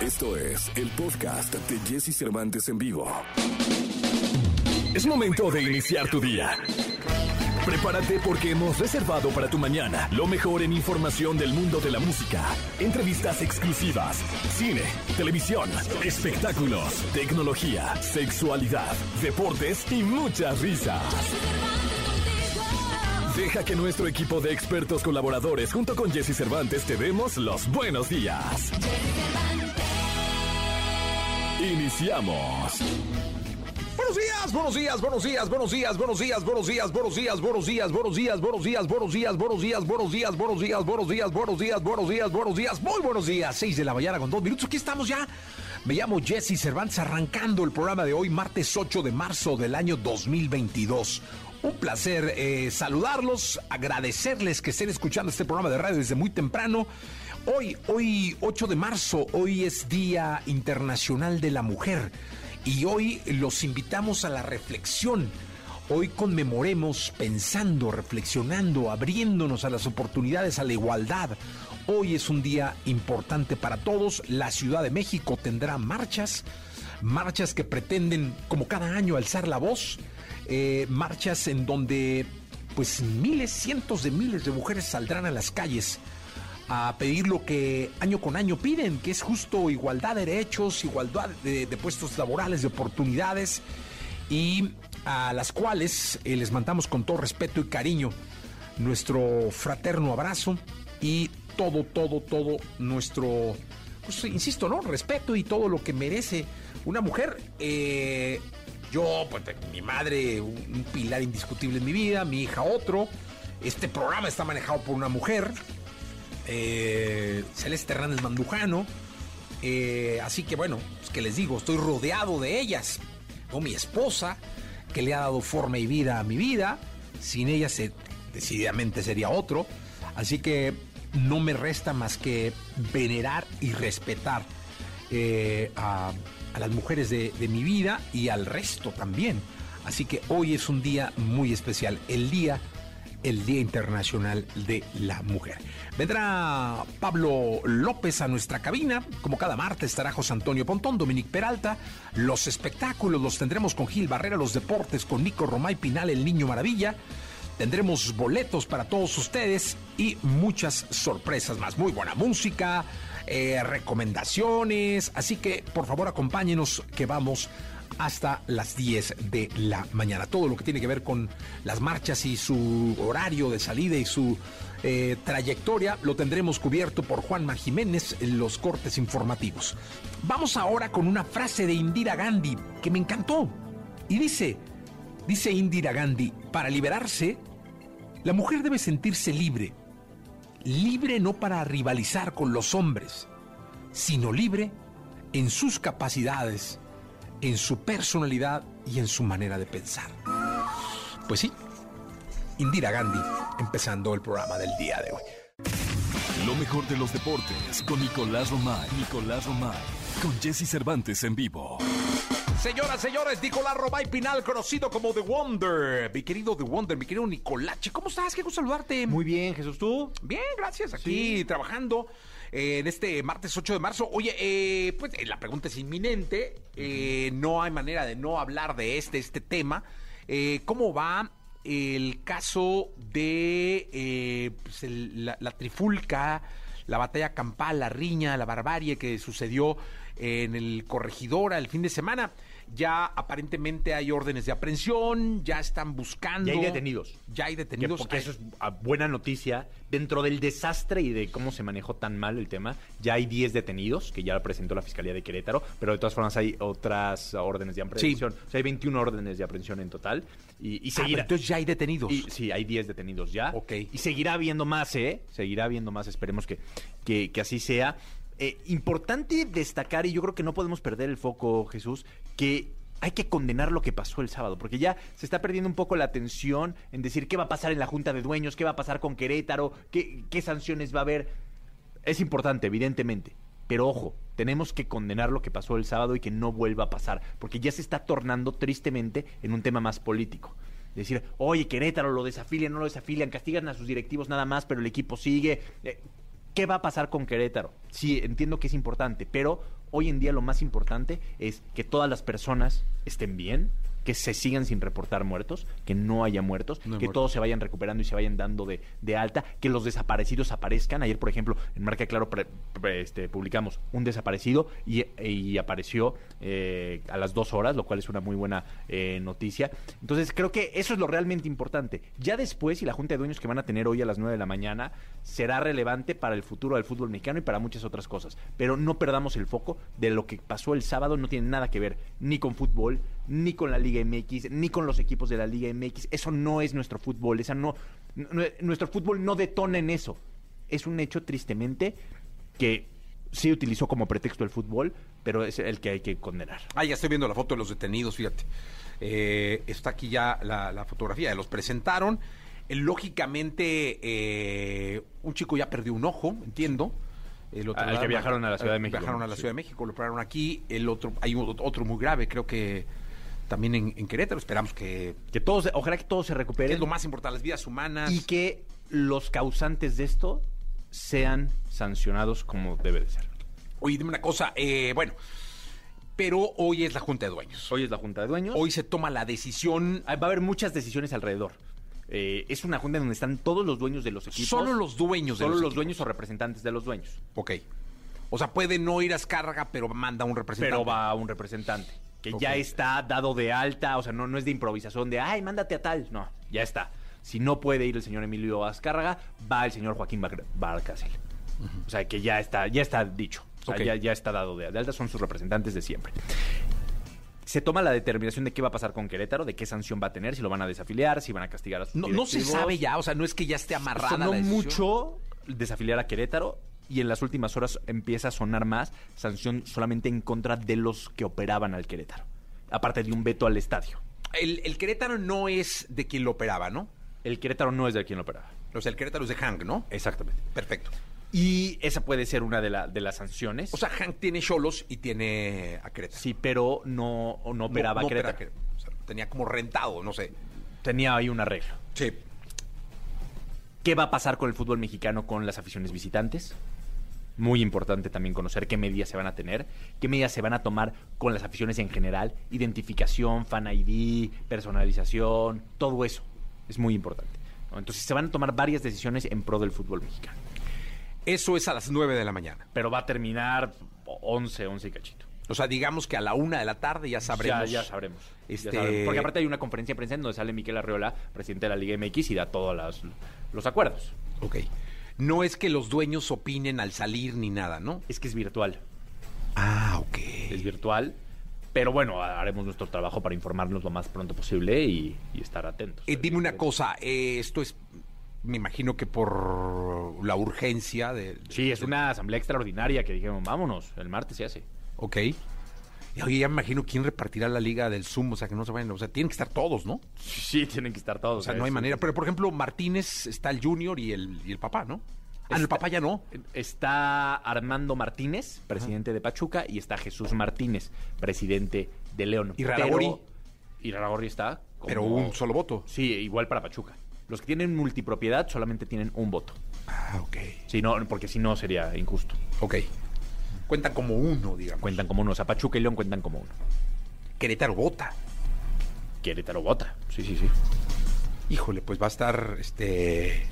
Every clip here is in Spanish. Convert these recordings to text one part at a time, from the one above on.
Esto es el podcast de Jesse Cervantes en vivo. Es momento de iniciar tu día. Prepárate porque hemos reservado para tu mañana lo mejor en información del mundo de la música, entrevistas exclusivas, cine, televisión, espectáculos, tecnología, sexualidad, deportes y muchas risas. Deja que nuestro equipo de expertos colaboradores junto con Jesse Cervantes te demos los buenos días. Iniciamos. Buenos días, buenos días, buenos días, buenos días, buenos días, buenos días, buenos días, buenos días, buenos días, buenos días, buenos días, buenos días, buenos días, buenos días, buenos días, buenos días, buenos días, buenos días, muy buenos días. Seis de la mañana con dos minutos. Aquí estamos ya. Me llamo Jesse Cervantes, arrancando el programa de hoy, martes 8 de marzo del año 2022. Un placer eh, saludarlos, agradecerles que estén escuchando este programa de radio desde muy temprano. Hoy, hoy 8 de marzo, hoy es Día Internacional de la Mujer y hoy los invitamos a la reflexión. Hoy conmemoremos pensando, reflexionando, abriéndonos a las oportunidades, a la igualdad. Hoy es un día importante para todos. La Ciudad de México tendrá marchas, marchas que pretenden, como cada año, alzar la voz, eh, marchas en donde pues miles, cientos de miles de mujeres saldrán a las calles a pedir lo que año con año piden, que es justo igualdad de derechos, igualdad de, puestos laborales, de oportunidades, y a las cuales eh, les mandamos con todo respeto y cariño nuestro fraterno abrazo y todo, todo, todo nuestro, pues, insisto, ¿no? Respeto y todo lo que merece una mujer. Eh, yo, pues mi madre, un pilar indiscutible en mi vida, mi hija otro. Este programa está manejado por una mujer, eh, Celeste Hernández Mandujano. Eh, así que bueno, pues que les digo, estoy rodeado de ellas. O mi esposa, que le ha dado forma y vida a mi vida. Sin ella se, decididamente sería otro. Así que no me resta más que venerar y respetar eh, a, las mujeres de, de mi vida y al resto también. Así que hoy es un día muy especial, el día el Día Internacional de la Mujer. Vendrá Pablo López a nuestra cabina. Como cada martes estará José Antonio Pontón, Dominic Peralta. Los espectáculos los tendremos con Gil Barrera, los deportes con Nico Romay Pinal, el Niño Maravilla. Tendremos boletos para todos ustedes y muchas sorpresas más. Muy buena música, eh, recomendaciones. Así que por favor acompáñenos que vamos hasta las 10 de la mañana. Todo lo que tiene que ver con las marchas y su horario de salida y su eh, trayectoria lo tendremos cubierto por Juanma Jiménez en los cortes informativos. Vamos ahora con una frase de Indira Gandhi que me encantó. Y dice, dice Indira Gandhi, para liberarse, la mujer debe sentirse libre. Libre no para rivalizar con los hombres, sino libre en sus capacidades en su personalidad y en su manera de pensar. Pues sí, Indira Gandhi empezando el programa del día de hoy. Lo mejor de los deportes con Nicolás Romay. Nicolás Romay. Con Jesse Cervantes en vivo. Señoras, señores, Nicolás Romay Pinal, conocido como The Wonder. Mi querido The Wonder, mi querido Nicolache, ¿cómo estás? Qué gusto saludarte. Muy bien, Jesús, ¿tú? Bien, gracias. Aquí sí. trabajando eh, en este martes 8 de marzo. Oye, eh, pues eh, la pregunta es inminente. Eh, no hay manera de no hablar de este, este tema. Eh, ¿Cómo va el caso de pues el, la, la trifulca? la batalla campal, la riña, la barbarie que sucedió en el Corregidora el fin de semana. Ya aparentemente hay órdenes de aprehensión, ya están buscando. Ya hay detenidos. Ya hay detenidos. Porque eso es buena noticia. Dentro del desastre y de cómo se manejó tan mal el tema, ya hay 10 detenidos que ya presentó la Fiscalía de Querétaro, pero de todas formas hay otras órdenes de aprehensión. Sí. O sea, hay 21 órdenes de aprehensión en total. Y, y seguirá. Ah, entonces ya hay detenidos. Y, sí, hay 10 detenidos ya. Ok. Y seguirá habiendo más, ¿eh? Seguirá habiendo más. Esperemos que, que, que así sea. Eh, importante destacar, y yo creo que no podemos perder el foco, Jesús, que hay que condenar lo que pasó el sábado, porque ya se está perdiendo un poco la atención en decir qué va a pasar en la Junta de Dueños, qué va a pasar con Querétaro, qué, sanciones va a haber. Es importante, evidentemente, pero ojo, tenemos que condenar lo que pasó el sábado y que no vuelva a pasar, porque ya se está tornando tristemente en un tema más político. Decir, oye, Querétaro lo desafilian, no lo desafilian, castigan a sus directivos nada más, pero el equipo sigue. Eh, ¿Qué va a pasar con Querétaro? Sí, entiendo que es importante, pero hoy en día lo más importante es que todas las personas estén bien, que se sigan sin reportar muertos, que no haya muertos, No hay que muertos. todos se vayan recuperando y se vayan dando de, de alta, que los desaparecidos aparezcan. Ayer, por ejemplo, en Marca Claro pre- pre- este, publicamos un desaparecido y, y apareció eh, a las dos horas, lo cual es una muy buena eh, noticia. Entonces, creo que eso es lo realmente importante. Ya después, y la Junta de Dueños que van a tener hoy a las 9 de la mañana, será relevante para el futuro del fútbol mexicano y para muchas otras cosas. Pero no perdamos el foco de lo que pasó el sábado, no tiene nada que ver ni con fútbol, ni con la Liga MX, ni con los equipos de la Liga MX. Eso no es nuestro fútbol, esa no, nuestro fútbol no detona en eso. Es un hecho, tristemente, que sí utilizó como pretexto el fútbol, pero es el que hay que condenar. Ah, ya estoy viendo la foto de los detenidos, fíjate. Eh, está aquí ya la, la fotografía. Los presentaron. Eh, lógicamente, eh, un chico ya perdió un ojo, entiendo. El Al que viajaron a la Ciudad de México, Viajaron a la sí. Ciudad de México, lo operaron aquí. El otro, hay otro muy grave, creo que también en, en Querétaro. Esperamos que, Que todos, ojalá que todos se que recuperen. es lo más importante, las vidas humanas. y que los causantes de esto sean sancionados como debe de ser. Oye, dime una cosa, eh, bueno, pero hoy es la Junta de Dueños. Hoy es la Junta de Dueños. Hoy se toma la decisión. Ah, va a haber muchas decisiones alrededor. Eh, es una junta donde están todos los dueños de los equipos. Solo los dueños de Solo los dueños o representantes de los dueños. Ok. O sea, puede no ir a Escárraga, pero manda un representante. Pero va un representante. Que ya está dado de alta. O sea, no, no es de improvisación de, ay, mándate a tal. No, ya está. Si no puede ir el señor Emilio Azcárraga, va el señor Joaquín Bar- Barcasel. O sea, que ya está, ya está dicho. O sea, ya, ya está dado de, de alta. Son sus representantes de siempre. Se toma la determinación de qué va a pasar con Querétaro, de qué sanción va a tener, si lo van a desafiliar, si van a castigar a sus No, no se sabe ya, o sea, no es que ya esté amarrada Sonó la decisión. mucho desafiliar a Querétaro y en las últimas horas empieza a sonar más sanción solamente en contra de los que operaban al Querétaro. Aparte de un veto al estadio. El, el Querétaro no es de quien lo operaba, ¿no? El Querétaro no es de quien lo operaba. O sea, el Querétaro es de Hank, ¿no? Exactamente. Perfecto. Y esa puede ser una de, la- de las sanciones. O sea, Hank tiene Cholos y tiene a Querétaro. sí, pero no, no operaba No- no Querétaro. opera Querétaro. O sea, tenía como rentado, no sé. Tenía ahí una regla. Sí. ¿Qué va a pasar con el fútbol mexicano con las aficiones visitantes? Muy importante también conocer qué medidas se van a tener, qué medidas se van a tomar con las aficiones en general, identificación, fan ID, personalización, todo eso es muy importante. ¿no? Entonces se van a tomar varias decisiones en pro del fútbol mexicano, Eso es a las 9 de la mañana. pero va a terminar 11, 11 y cachito. O sea, digamos que a la una de la tarde ya sabremos. Ya, ya sabremos. Ya Este- sabremos. Porque aparte hay una conferencia de prensa en donde sale Miquel Arreola, presidente de la Liga MX, y da todos las- los acuerdos. Ok. No es que los dueños opinen al salir ni nada, ¿no? Es que es virtual. Ah, ok. es virtual. Pero bueno, haremos nuestro trabajo para informarnos lo más pronto posible y, y estar atentos. Eh, dime una cosa, eh, esto es, me imagino que por la urgencia de... Sí, es de- una asamblea extraordinaria que dijeron, vámonos, el martes se hace. Ok. Y, Oye, ya me imagino quién repartirá la liga del Zoom, o sea, que no se vayan, o sea, tienen que estar todos, ¿no? Sí, tienen que estar todos. O sea, no hay manera. Pero, por ejemplo, Martínez está el Junior y el, y el papá, ¿no? Ah, el papá ya no. Está Armando Martínez, presidente de Pachuca, y está Jesús Martínez, presidente de León. ¿Y Raragorri? Y Raragorri está. como- Pero un solo voto. Sí, igual para Pachuca. Los que tienen multipropiedad solamente tienen un voto. Ah, ok. Sí, no, porque si no sería injusto. Ok. Cuentan como uno, digamos. Cuentan como uno. O sea, Pachuca y León cuentan como uno. Querétaro vota. Querétaro vota. Sí, sí, sí. Híjole, pues va a estar, este...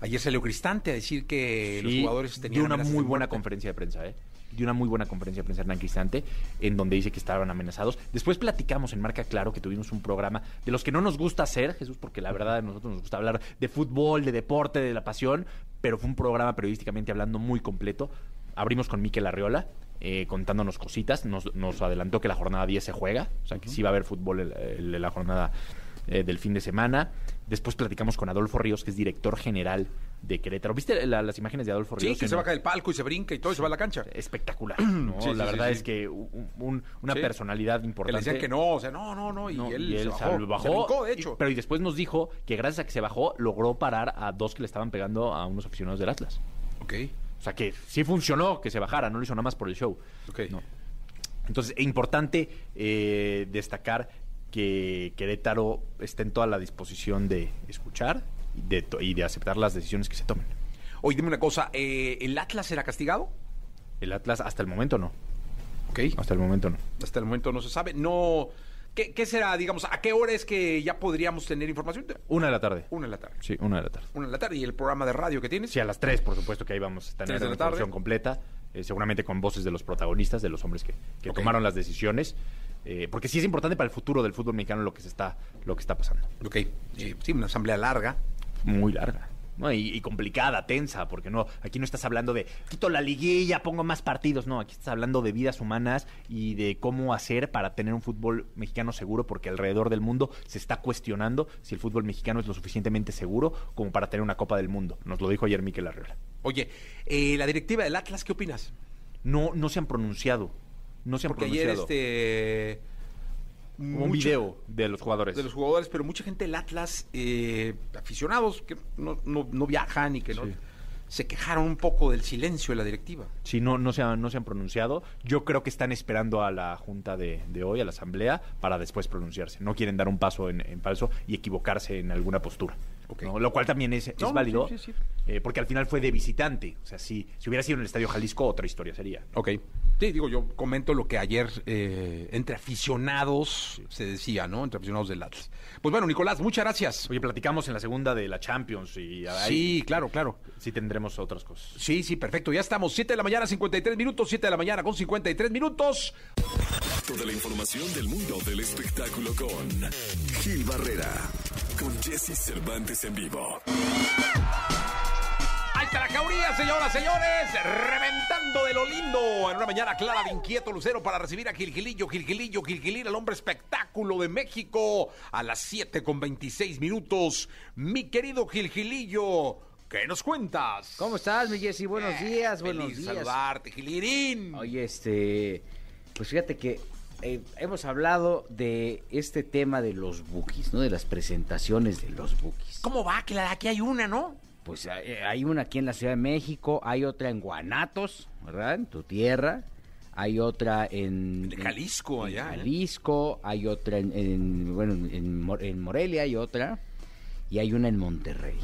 Ayer salió Cristante a decir que los jugadores tenían dio una muy buena muerte. conferencia de prensa, ¿eh? Dio una muy buena conferencia de prensa Hernán Cristante, en donde dice que estaban amenazados. Después platicamos en Marca Claro que tuvimos un programa de los que no nos gusta hacer, Jesús, porque la verdad a nosotros nos gusta hablar de fútbol, de deporte, de la pasión, pero fue un programa periodísticamente hablando muy completo. Abrimos con Miquel Arriola, eh, contándonos cositas. Nos, nos adelantó que la jornada 10 se juega, o sea que sí va a haber fútbol el- el- la jornada eh, del fin de semana. Después platicamos con Adolfo Ríos, que es director general de Querétaro. ¿Viste la- las imágenes de Adolfo Ríos? Sí, que se baja del palco y se brinca y todo y se va a la cancha. espectacular. ¿no? Sí, la sí, verdad sí. es que un- un- una personalidad Que le importante. decían que no, o sea, no, no, no, y No, él, y se bajó. se bajó. Se brincó, de y- hecho. pero y después nos dijo que gracias a que se bajó, logró parar a dos que le estaban pegando a unos aficionados del Atlas. Ok. O sea que sí funcionó que se bajara, no lo hizo nada más por el show. Ok. No. Entonces, es importante eh, destacar que Querétaro está en toda la disposición de escuchar y de, y de aceptar las decisiones que se tomen. Oye, dime una cosa, eh, ¿el Atlas será castigado? El Atlas hasta el momento no. Ok. Hasta el momento no. Hasta el momento no se sabe. No. ¿Qué, qué será, digamos, a qué hora es que ya podríamos tener información? Una de la tarde. Una de la tarde. Sí, una de la tarde. Una de la tarde. ¿Y el programa de radio que tienes? Sí, a las tres, por supuesto, que ahí vamos a tener la la información completa. eh, seguramente con voces de los protagonistas, de los hombres que, tomaron las decisiones. eh, porque sí es importante para el futuro del fútbol mexicano lo que se está, lo que está pasando. Ok. Eh, sí, una asamblea larga. Muy larga. ¿No? Y, y complicada, tensa, porque no, aquí no estás hablando de quito la liguilla, pongo más partidos, no, aquí estás hablando de vidas humanas y de cómo hacer para tener un fútbol mexicano seguro, porque alrededor del mundo se está cuestionando si el fútbol mexicano es lo suficientemente seguro como para tener una Copa del Mundo. Nos lo dijo ayer Miquel Arreola. Oye, eh, la directiva del Atlas, ¿qué opinas? No, no se han pronunciado. No se han Porque ayer pronunciado. este. Un video de los jugadores. de los jugadores, pero mucha gente del Atlas, eh, aficionados que no, no- no viajan y que no se quejaron un poco del silencio de la directiva. Sí, no, no, se han, no se han pronunciado. Yo creo que están esperando a la junta de, de hoy, a la asamblea, para después pronunciarse. No quieren dar un paso en, en falso y equivocarse en alguna postura. Lo cual también es, es No, no, válido, sí, sí, sí. eh, porque al final fue de visitante. O sea, si, si hubiera sido en el Estadio Jalisco, otra historia sería. Ok. Sí, digo, yo comento lo que ayer eh, entre aficionados se decía, ¿no? Entre aficionados del Atlas. Pues bueno, Nicolás, muchas gracias. Oye, platicamos en la segunda de la Champions y ahí Sí, claro, claro. sí tendremos otras cosas. Sí, sí, perfecto. Ya estamos. 7 de la mañana, 53 minutos. 7 de la mañana con 53 minutos. Toda la información del mundo del espectáculo con Gil Barrera, con Jesse Cervantes en vivo. Está la cauría, señoras, señores. Reventando de lo lindo. En una mañana clara de inquieto lucero para recibir a Gilgilillo, Gilgilillo, Gilgilín, el hombre espectáculo de México. A las 7 con 26 minutos. Mi querido Gilgilillo, ¿qué nos cuentas? ¿Cómo estás, mi Jessy? Buenos días, Feliz buenos días. saludarte, Gilirín. Oye, este, pues fíjate que eh, hemos hablado de este tema de los bookies, ¿no? De las presentaciones de los bookies. ¿Cómo va? Que la- aquí hay una, ¿no? Pues eh, hay una aquí en la Ciudad de México, hay otra en Guanatos, ¿verdad? En tu tierra. Hay otra en... De Jalisco, en allá, ¿eh? Jalisco, hay otra en, en- bueno, en, Mo- en Morelia hay otra. Y hay una en Monterrey.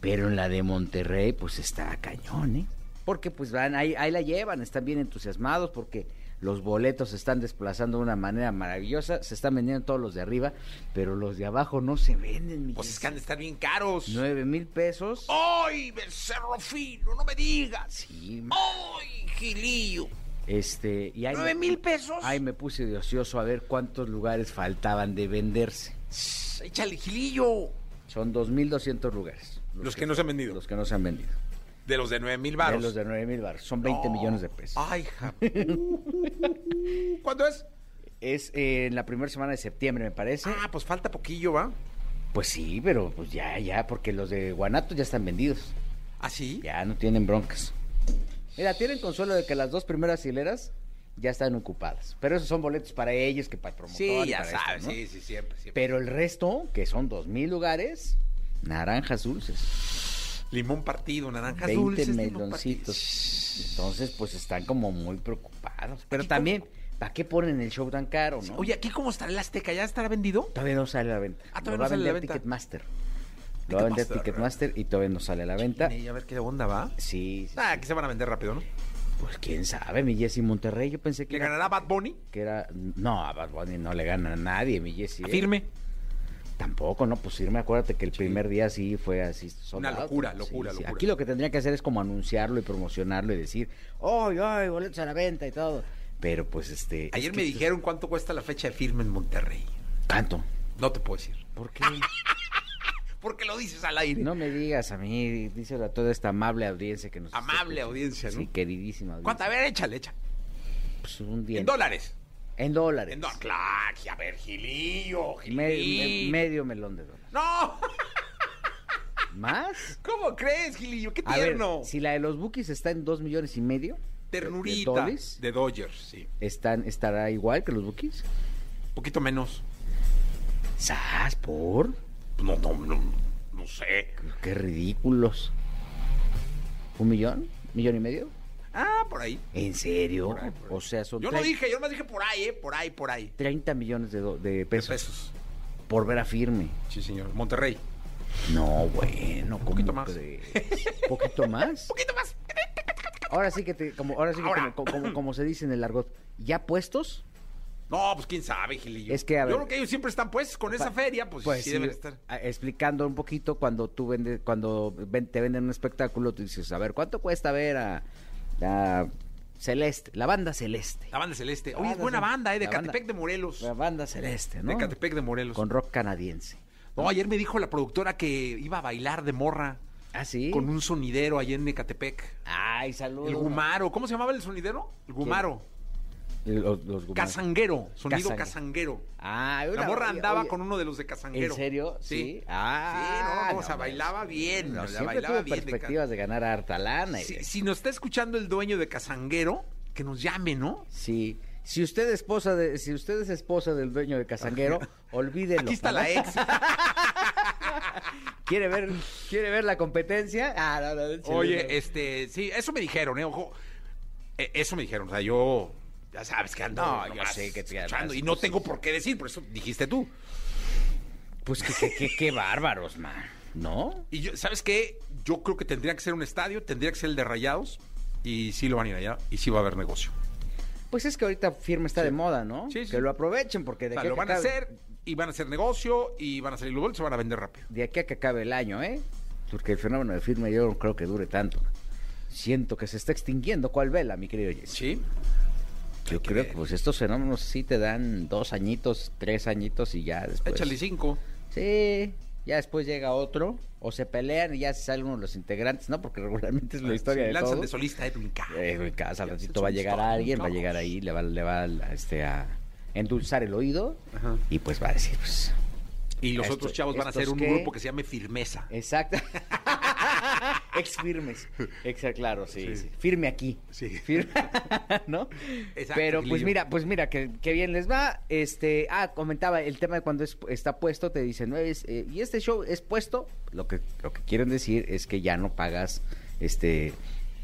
Pero en la de Monterrey, pues está cañón, ¿eh? Porque pues van, ahí, ahí la llevan, están bien entusiasmados porque los boletos se están desplazando de una manera maravillosa, se están vendiendo todos los de arriba, pero los de abajo no se venden, mi Pues es que han de estar bien caros. Nueve mil pesos. ¡Ay, becerro fino! ¡No me digas! Sí, ¡Ay, Gilillo! este, y ahí ¿Nueve me- mil pesos? Ahí me puse de ocioso a ver cuántos lugares faltaban de venderse. Échale, Gilillo. Son dos mil doscientos lugares. Los que no se han vendido. Los que no se han vendido. De los de nueve mil De baros. los de nueve mil baros. Son 20 millones de pesos. Ay, ja. ¿Cuándo es? Es eh, en la primera semana de septiembre, me parece. Ah, pues falta poquillo, ¿va? Pues sí, pero pues ya, ya, porque los de Guanatos ya están vendidos. ¿Ah, sí? Ya no tienen broncas. Mira, tienen consuelo de que las dos primeras hileras ya están ocupadas. Pero esos son boletos para ellos que para el promotor. Sí, ya esto. ¿no? Sí, sí, siempre, siempre. Pero el resto, que son dos mil lugares, naranjas dulces, Limón partido, naranjas 20 dulces. meloncitos. Entonces, pues están como muy preocupados. Pero también, ¿para qué ponen el show tan caro, no? Oye, ¿aquí cómo estará el Azteca? ¿Ya estará vendido? Todavía no sale a la venta. Ah, todavía no sale a la venta. Ticketmaster. Lo va a vender Ticketmaster. Y todavía no sale a la venta. Y a ver qué onda va. Sí, sí, Ah, que se van a vender rápido, ¿no? pues quién sabe, mi Jessy Monterrey. Yo pensé que ¿Le era, ganará Bad Bunny? que era. No, a Bad Bunny no le gana a nadie, mi Jessy. ¿eh? Firme. Tampoco, no, pues firme. Acuérdate que el primer día sí fue así. Una out. locura, Sí, locura, sí. locura. Aquí lo que tendría que hacer es como anunciarlo y promocionarlo y decir, ¡ay, ay, boletos a la venta y todo! Pero pues este. Ayer es me dijeron cuánto cuesta la fecha de firme en Monterrey. ¿Tanto? No te puedo decir. ¿Por qué? Porque lo dices al aire. No me digas a mí, díselo a toda esta amable audiencia que nos Amable audiencia, ¿no? Sí, queridísima audiencia. ¿Cuánto? A ver, échale, échale. Pues un día. En dólares. En dólares. En dólares. Claro, a ver, Gilillo, Me- me- Gilillo. medio melón de dólares. No, ¿Más? ¿cómo crees, Gilillo? Qué A ver, tierno. si la de los bookies está en dos millones y medio. de- de Ternurita. dólares, De Dodgers, sí. están, ¿estará igual que los bookies? Un poquito menos. ¿Sas? ¿Por? No, no, no, no sé. Qué ridículos. ¿Un millón? ¿Millón y medio? Ah, por ahí. ¿En serio? Por ahí, por ahí. O sea, son Yo no dije, yo no dije por ahí, ¿eh? Por ahí, por ahí. 30 millones de, do- de De pesos, pesos. por ver a firme. Sí, señor. Monterrey. No, bueno, ¿cómo Poquito más. crees? ¿Poquito más? poquito más. Ahora sí que te, como, ahora sí que Ahora. como, como- como se dice en el argot, ¿ya puestos? No, pues quién sabe, Gilillo. Es que, a Yo ver- creo que ellos siempre están pues con esa Pa- feria, pues, sí, deben estar. a- explicando un poquito cuando tú vendes, cuando ven- te venden un espectáculo, tú dices, a ver, ¿cuánto cuesta ver a, a Celeste, la banda Celeste? La banda celeste. La Oye, es buena banda, ¿eh? De La banda- Catepec de Morelos. La banda Celeste, ¿no? De Catepec de Morelos. Con rock canadiense. No, ayer me dijo la productora que iba a bailar de morra ¿Ah, sí? con un sonidero allá en Ecatepec. Ay, saludos. El Gumaro. ¿Cómo se llamaba el sonidero? El Gumaro. Los. Casanguero. Sonido Casangue- Casanguero. Ah, La morra oye, andaba oye, con uno de los de Casanguero. ¿En serio? Sí. Ah, sí, no, no, o sea, bailaba bien. No, la siempre bailaba tuvo bien. perspectivas de ganar harta lana. y Si, si nos está escuchando el dueño de Casanguero, que nos llame, ¿no? Sí. Si usted es esposa de, si usted es esposa del dueño de Casanguero, olvídelo. Aquí está ¿no? la ex. ¿Quiere ver, quiere ver la competencia? Ah, no, no. Oye, este, sí, eso me dijeron, ¿eh? Ojo. Eh, Eso me dijeron, o sea, yo, ya sabes que ando No, yo sé que te escuchando, y no tengo por qué decir, por eso dijiste tú. Pues que, que, que- qué bárbaros, man. ¿No? Y yo, ¿sabes qué? Yo creo que tendría que ser un estadio, tendría que ser el de Rayados, y sí lo van a ir allá, y sí va a haber negocio. Pues es que ahorita firme está de moda, ¿no? Sí, sí. Que lo aprovechen porque O de sea, aquí a lo que van a hacer, y van a hacer negocio, y van a salir los boletos, se van a vender rápido. De aquí a que acabe el año, ¿eh? Porque el fenómeno de firme yo no creo que dure tanto. Siento que se está extinguiendo. ¿Cuál vela, mi querido Jesse? Sí. Yo creo ver. que pues estos fenómenos sí te dan dos añitos, tres añitos y ya después. Échale cinco. Sí, ya después llega otro, o se pelean y ya se sale uno de los integrantes, ¿no? Porque regularmente es la historia Sí, de lanzan todos. de solista Edwin K. Eh, en casa al ratito va a llegar todos, alguien, va a llegar ahí, le va, le va a, este, a endulzar el oído Ajá. y pues va a decir, pues, Y los Esto- otros chavos van a hacer ¿estos un grupo que se llame Firmeza. exacto. Ex firmes. Exacto, claro, sí, Sí. sí. Firme aquí. Sí. Firme, ¿no? Exacto, Pero pues mira, pues mira, que, que bien les va. Este, ah, comentaba el tema de cuando es- está puesto, te dicen, no es, eh, y este show es puesto, lo que, lo que quieren decir es que ya no pagas, este,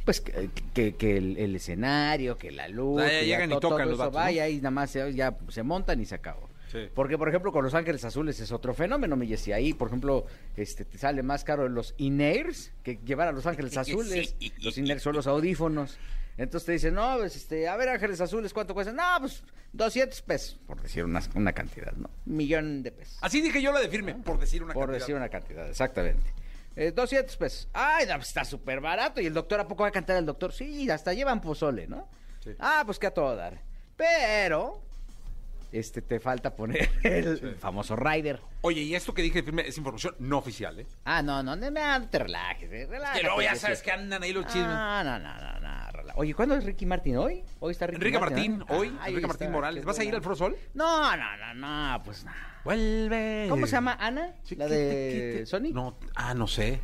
pues que, que- que el, el escenario, que la luz, O sea, ya llegan y to- tocan todo los vatos, ¿no? vaya y nada más se, ya se montan y se acabó. Sí. Porque, por ejemplo, con Los Ángeles Azules es otro fenómeno, mi Jessy. Ahí, por ejemplo, este, te sale más caro los in-airs que llevar a Los Ángeles Azules. Sí. Los in-airs son los audífonos. Entonces te dicen, no, pues, este, a ver, Ángeles Azules, ¿cuánto cuesta? No, pues, 200 pesos, por decir una, una cantidad, ¿no? Millón de pesos. Así dije yo la de firme, por decir una por cantidad. decir una cantidad, exactamente. Eh, 200 pesos. Ay, no, pues, está súper barato. ¿Y el doctor a poco va a cantar el doctor? Sí, hasta llevan pozole, ¿no? Sí. Ah, pues que a todo dar. Pero, este, te falta poner el famoso rider. Oye, y esto que dije firme es información no oficial, ¿eh? Ah, no, no, no, no, te relajes, eh, relájate. Que luego ya que sabes que andan ahí los chismes. No, no, no, no, no, rela- Oye, ¿cuándo es Ricky Martin? ¿Hoy? Hoy está Ricky Enrique Martín, ¿no? hoy, Ay, Enrique Martín Morales. ¿Vas a ir al Foro Sol? No, no, no, no, pues no. Vuelve. ¿Cómo se llama? ¿Ana? ¿La de Sony? No, ah, no sé.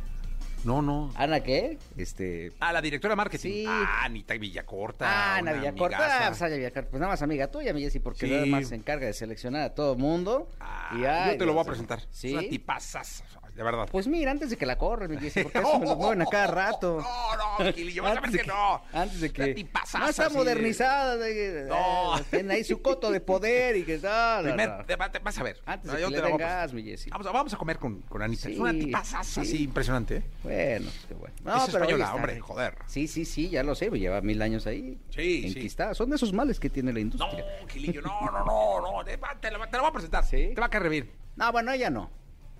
No, no. ¿Ana qué? Este... Ah, la directora de marketing. Sí. Ah, Anita Villacorta. Ah, Ana Villacorta. amigaza. Ah, pues, Ana Villacorta. Pues nada más amiga tuya, mi Jessy, porque Sí. nada más se encarga de seleccionar a todo mundo. Ah, Y, ay, yo te lo voy a presentar. ¿Sí? Es una tipazaza, de verdad. Pues mira, antes de que la corran, porque eso me lo mueven a cada rato. No, no, Gilillo, vas a ver Antes de que no. Antes de Una que. tipazaza, No está así de- modernizada. de- No. eh, Tiene ahí su coto de poder y que tal. Primer- te- te- vas a ver. Antes No, de que te le den gas, mi Jessy. Vamos, a- vamos a comer con, con Anita. Sí, es una tipazaza sí. así impresionante, ¿eh? Bueno, qué bueno. Es pero española, está. hombre, joder. Sí, sí, sí, ya lo sé, pues lleva mil años ahí. Sí, sí. enquistada. Son de esos males que tiene la No, industria. Gilillo, no, no, no, no. Te, la, te la voy a presentar. ¿Sí? Te va a caer bien. No, bueno, ella no.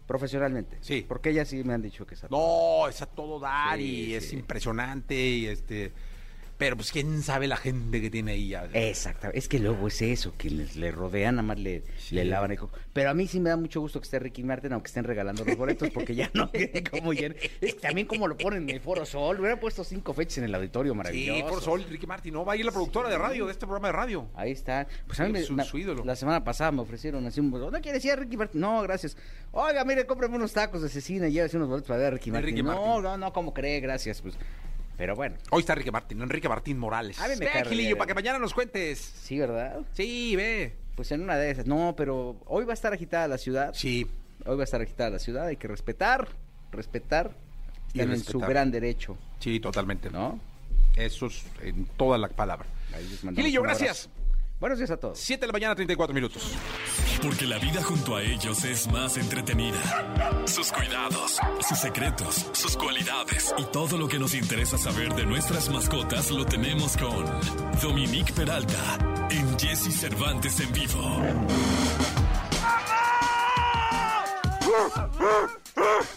Profesionalmente. Sí. Porque ella sí me han dicho que es No, es a todo dar Sí, y es impresionante y este... Pero pues quién sabe la gente que tiene ahí. ya. Exacto, es que luego es eso, que les, le rodean, nada más le, Sí. le lavan. Pero a mí sí me da mucho gusto que esté Ricky Martin, aunque estén regalando los boletos, porque ya no quede como lleno. Es que también como lo ponen en el Foro Sol, hubiera puesto cinco fechas en el auditorio maravilloso. Sí, por Sol, Ricky Martin. No, va a ir la productora de radio, de este programa de radio. Ahí está. Pues a mí me- Su- ídolo. la semana pasada me ofrecieron así un ¿No quieres ir a Ricky Martin? No, gracias. Oiga, mire, cómprame unos tacos de cecina y llévese unos boletos para ver a Ricky Martin. Ricky no, Martin. no, no, ¿cómo cree? Gracias, pues. Pero bueno, Hoy está Enrique Martín, Enrique Martín Morales. A mí me ve, cae Gilillo, bien. para que mañana nos cuentes. sí, ¿verdad? Sí, ve. Pues en una de esas. No, pero hoy va a estar agitada la ciudad. Sí. Hoy va a estar agitada la ciudad, hay que respetar, respetar. Y Están en su gran derecho, Sí, totalmente. ¿no? Eso es en toda la palabra. Gilillo, gracias. Buenos días a todos. 7 de la mañana, 34 minutos. Porque la vida junto a ellos es más entretenida. Sus cuidados, sus secretos, sus cualidades y todo lo que nos interesa saber de nuestras mascotas lo tenemos con Dominique Peralta en Jesse Cervantes en vivo. Buenos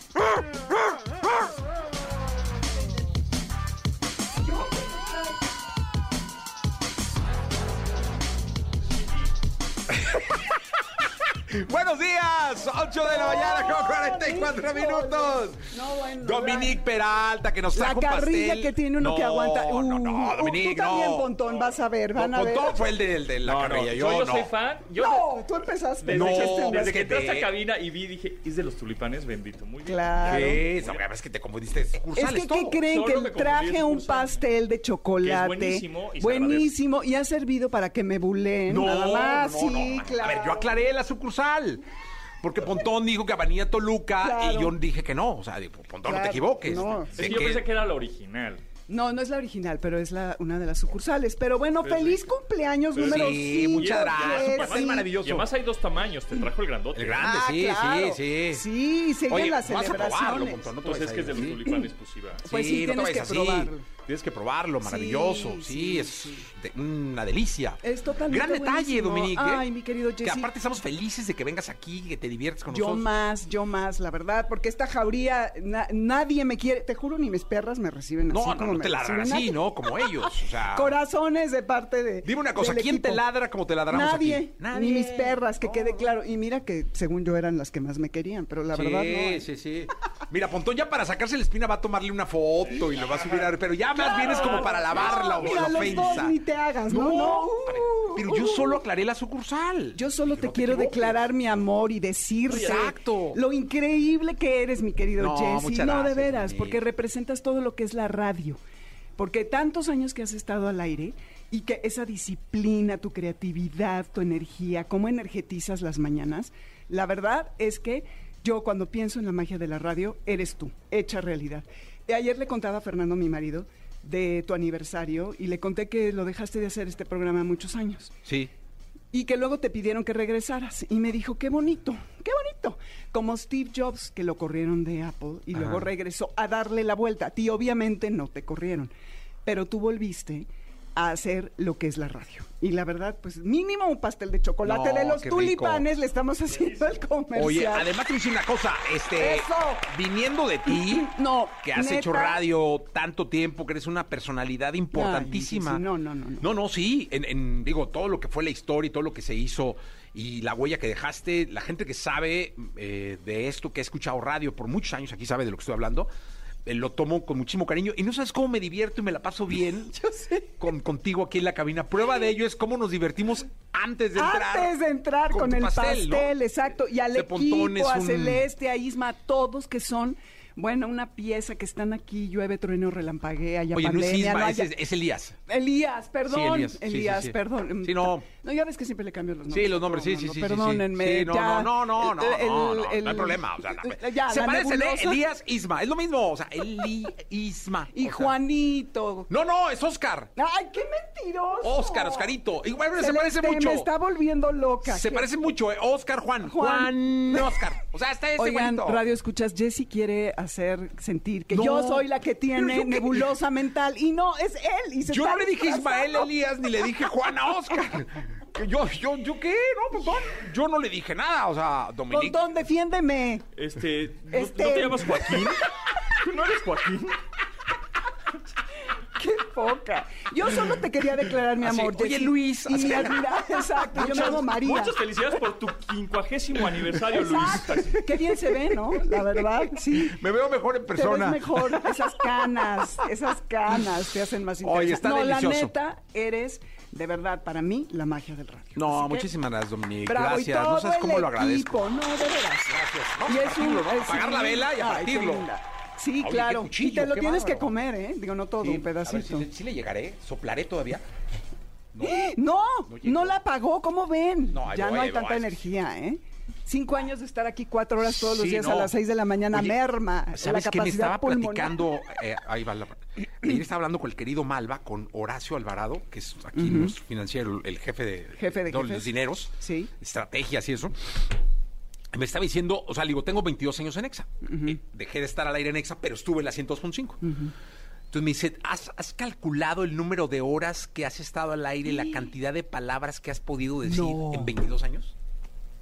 8 de la mañana con 44 minutos. No, bueno, Dominique Peralta que nos La trajo un carrilla pastel. que tiene uno que No, aguanta. No, no, Uh, Dominique, tú también, no. Pontón, vas a ver, van a ver. Pontón fue el de, el de la carrilla, yo, yo, yo no. soy fan. Yo No, tú empezaste. desde, No, que, desde desde que que entré a esta cabina y vi, dije, es de los tulipanes, bendito. Muy bien. Claro. ¿Qué es? Es que te confundiste Es que, todo. ¿qué creen? Solo Que traje un pastel de chocolate. buenísimo y se buenísimo, y ha servido para que me bulen. No, nada más, no, sí, no. claro. A ver, yo aclaré la sucursal. Porque Pontón dijo que venía Toluca Claro. y yo dije que no. O sea, digo, Pontón, no te equivoques. no. Es que yo pensé que era la original. No, no es la original, pero es la, una de las sucursales. Pero bueno, Pero feliz cumpleaños Pero número sí, 5. muchas gracias, Y papá, es además- maravilloso. Y además hay dos tamaños, te trajo el grandote. El grande, Ah, sí, claro. sí, sí. Sí, siguen Oye, las vas a probarlo. Pontón, no te Pues vayas es que es de a los ¿sí? tulipanes, pues iba. Pues sí, no te que así. probarlo. Tienes que probarlo, maravilloso. Sí, Sí, es sí. de- una delicia. Es totalmente Gran detalle, buenísimo. Dominique. ¿eh? Ay, mi querido Que Jesse. aparte estamos felices de que vengas aquí, que te diviertes con Yo nosotros. más, yo más, la verdad, porque esta jauría, na- nadie me quiere, te juro, ni mis perras me reciben así No, no, como no te ladran así, nadie. ¿no? Como ellos. O sea, Corazones de parte de. Dime una cosa, ¿quién te ladra como te ladramos Nadie, aquí? Nadie. ni mis perras, que No, quede claro. Y mira que según yo eran las que más me querían, pero la sí, verdad no. ¿eh? sí, sí. Mira, Pontón ya para sacarse la espina va a tomarle una foto y lo va a subir a... Pero ya más bien es como para lavarla o la ofensa. ni te hagas, no, no. pero yo solo aclaré la sucursal. Yo solo te no quiero equivoques. declarar mi amor y decirte Exacto. lo increíble que eres, mi querido No, Jesse. No, de veras, porque representas todo lo que es la radio. Porque tantos años que has estado al aire y que esa disciplina, tu creatividad, tu energía, cómo energetizas las mañanas, la verdad es que yo cuando pienso en la magia de la radio, eres tú, hecha realidad. Y ayer le contaba a Fernando, mi marido, de tu aniversario y le conté que lo dejaste de hacer este programa muchos años Sí. y que luego te pidieron que regresaras. Y me dijo, qué bonito, qué bonito. Como Steve Jobs, que lo corrieron de Apple y luego regresó a darle la vuelta. A ti obviamente no te corrieron, pero tú volviste a hacer lo que es la radio. Y la verdad, pues mínimo un pastel de chocolate No, de los rico. tulipanes le estamos haciendo el comercial. Oye, además te voy a decir una cosa, este, Eso. viniendo de ti, No, que has neta. hecho radio tanto tiempo, que eres una personalidad importantísima. Ay, sí, sí, no, no, no, no. No, no, sí, en, en, digo, todo lo que fue la historia y todo lo que se hizo y la huella que dejaste, la gente que sabe eh, de esto, que ha escuchado radio por muchos años, aquí sabe de lo que estoy hablando, lo tomo con muchísimo cariño y no sabes cómo me divierto y me la paso bien Yo sé. con, contigo aquí en la cabina. Prueba de ello es cómo nos divertimos antes de entrar. Antes de entrar con, el pastel, ¿no? exacto. Y al equipo, a un- Celeste, a Isma, a todos que son, bueno, una pieza que están aquí, llueve, trueno, relampaguea, ya Oye, no es Isma, no es, haya- es Elías. Elías, perdón. Elías, sí, sí, Elías, sí. perdón. Sí, no. No, ya ves que siempre le cambio los nombres. Sí, los nombres, sí, sí, No, sí. Perdónenme. Sí, no, ya. no, no, no, no, El- no, no, el- no hay problema. O sea, no, ya, se la parece nebulosa. Elías Isma, es lo mismo. O sea, Eli Isma. Y o sea. Juanito. No, no, es Oscar. ¡Ay, qué mentiroso! Oscar, Oscarito. Y bueno, se parece Celeste, mucho. Me está volviendo loca. Se ¿Qué? parece mucho, eh. Oscar Juan. Juan. Juan Oscar. O sea, está ese Oigan. Radio Escuchas, Jessy quiere hacer sentir que No. yo soy la que tiene yo qué- nebulosa mental y no, es él. Y se Yo está no le dije Ismael. Elías ni le dije Juana Oscar. Que Yo, yo, yo qué, no, pues no, yo no le dije nada, o sea, Dominique. Pontón, defiéndeme. Este, ¿no, Este- ¿no te llamas Joaquín? ¿No eres Joaquín? Qué poca. Yo solo te quería declarar mi Así, amor. oye, Luis, Y así. mi admiración, exacto. Yo me llamo María. Muchas felicidades por tu quincuagésimo aniversario, Luis. Exacto. Qué bien se ve, ¿no? La verdad, sí. Me veo mejor en Te persona. ves mejor. Esas canas, esas canas te hacen más Oye, interesante. está no, delicioso. la neta, eres, de verdad, para mí, la magia del radio. No, Así que, muchísimas gracias, Dominique. Bravo, y gracias. todo No sabes cómo el lo agradezco. equipo, No, de veras. Gracias. Vamos Y a es un- partirlo, ¿no? Apagar un- la vela y a Ay, qué partirlo. Sí, Oye, claro. cuchillo, y te lo tienes que comer, ¿eh? Digo, no todo, Sí, un a ver pedacito. si, le- llegaré. ¿Soplaré todavía? No, No la apagó, ¿cómo ven? No, ya voy, no hay tanta energía, ¿eh? Cinco años de estar aquí cuatro horas todos los Sí, días a las seis de la mañana Oye, merma la ¿Sabes capacidad qué? Me estaba pulmonar. platicando, eh, ahí va la... Ayer estaba hablando con el querido Malva, con Horacio Alvarado, que es aquí nuestro financiero, el jefe de, Jefe de jefes. los dineros, Sí. estrategias y eso. Me estaba diciendo, o sea, digo, tengo 22 años en EXA. Eh, dejé de estar al aire en EXA, pero estuve en la 102.5. Entonces me dice, ¿has, has calculado el número de horas que has estado al aire, la cantidad de palabras que has podido decir No. en 22 años?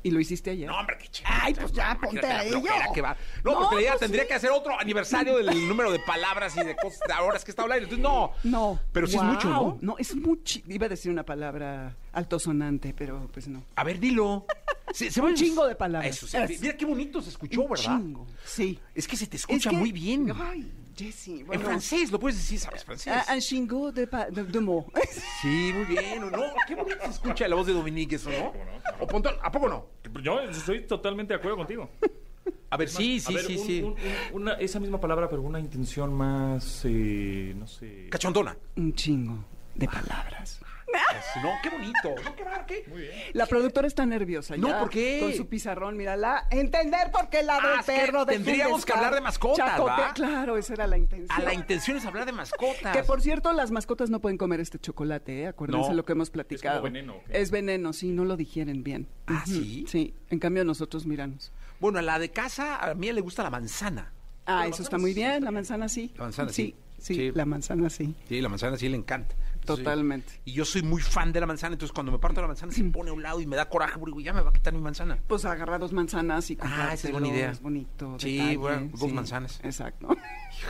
Y lo hiciste ayer. No, hombre, qué chingada. Ay, pues ya, Imagínate ponte la a flojera ello. que va. No, No, porque ya pues tendría sí. que hacer otro aniversario del número de palabras y de cosas, de horas que está aire. Entonces, no. No. Pero sí es Guau. mucho, ¿no? No, es mucho. Iba a decir una palabra altosonante, pero pues no. A ver, dilo. Se, se Un chingo de palabras. Eso, sí. Eso. Mira qué bonito se escuchó, Un ¿verdad? chingo, Sí. Es que se te Es escucha que- muy bien. Ay, Jessy. en francés, lo puedes decir, ¿sabes francés? ah, Un chingo de, pa- de, de mots. Sí, muy bien. ¿o ¿No? Qué bonito se escucha la voz de Dominique, ¿eso no? ¿O Pontón, ¿A poco no? Yo estoy totalmente de acuerdo contigo. A ver, sí, A sí, ver, sí, un- sí. un- un- una- esa misma palabra, pero una intención más, eh, no sé. Cachondona. Un chingo de palabras. No, qué bonito. No, qué raro, qué. La productora está nerviosa No, ya. ¿por qué? Con su pizarrón, mírala. Entender por qué ladra Ah, el es que perro. de tendríamos que hablar de mascotas, chacote- ¿va? Claro, esa era la intención. A la intención es hablar de mascotas. Que por cierto, las mascotas no pueden comer este chocolate, ¿eh? Acuérdense No. lo que hemos platicado. veneno, ¿o qué? Es veneno, sí, no lo digieren bien. ¿Ah, sí? Sí, en cambio nosotros miranos. Bueno, a la de casa, a mí le gusta la manzana. Ah, eso está muy bien, la manzana sí. La manzana sí. sí. Sí, Sí. la manzana sí. Sí, la manzana sí le encanta. Totalmente. Y yo soy muy fan de la manzana, entonces cuando me parto la manzana se pone a un lado y me da coraje, porque ya me va a quitar mi manzana. Pues agarra dos manzanas y Ah, esa es buena idea. Es bonito. Sí, detalle, bueno, dos sí, manzanas. Exacto.